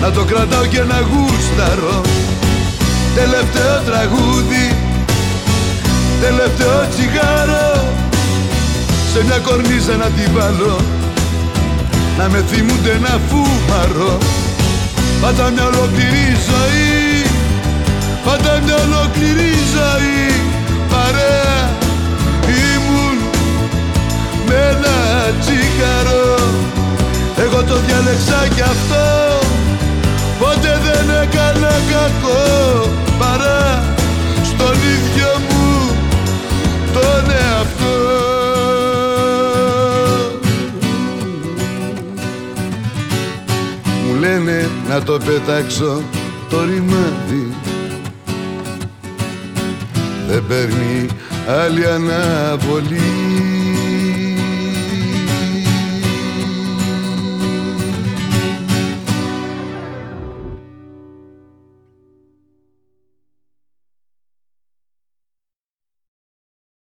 S2: Να το κρατάω και να γούσταρω Τελευταίο τραγούδι. Τελευταίο τσιγάρο. Σε μια κορνίζα να την βάλω. Να με θυμούνται να φούμαρω Πάντα μια ολόκληρη ζωή. Πάντα μια ολόκληρη ζωή Παρέα ήμουν με ένα τσιγάρο. Εγώ το διάλεξα κι αυτό Ποτέ δεν έκανα κακό. Παρά στον ίδιο μου τον εαυτό. Μου λένε να το πετάξω το ρημάδι Δεν παίρνει άλλη αναβολή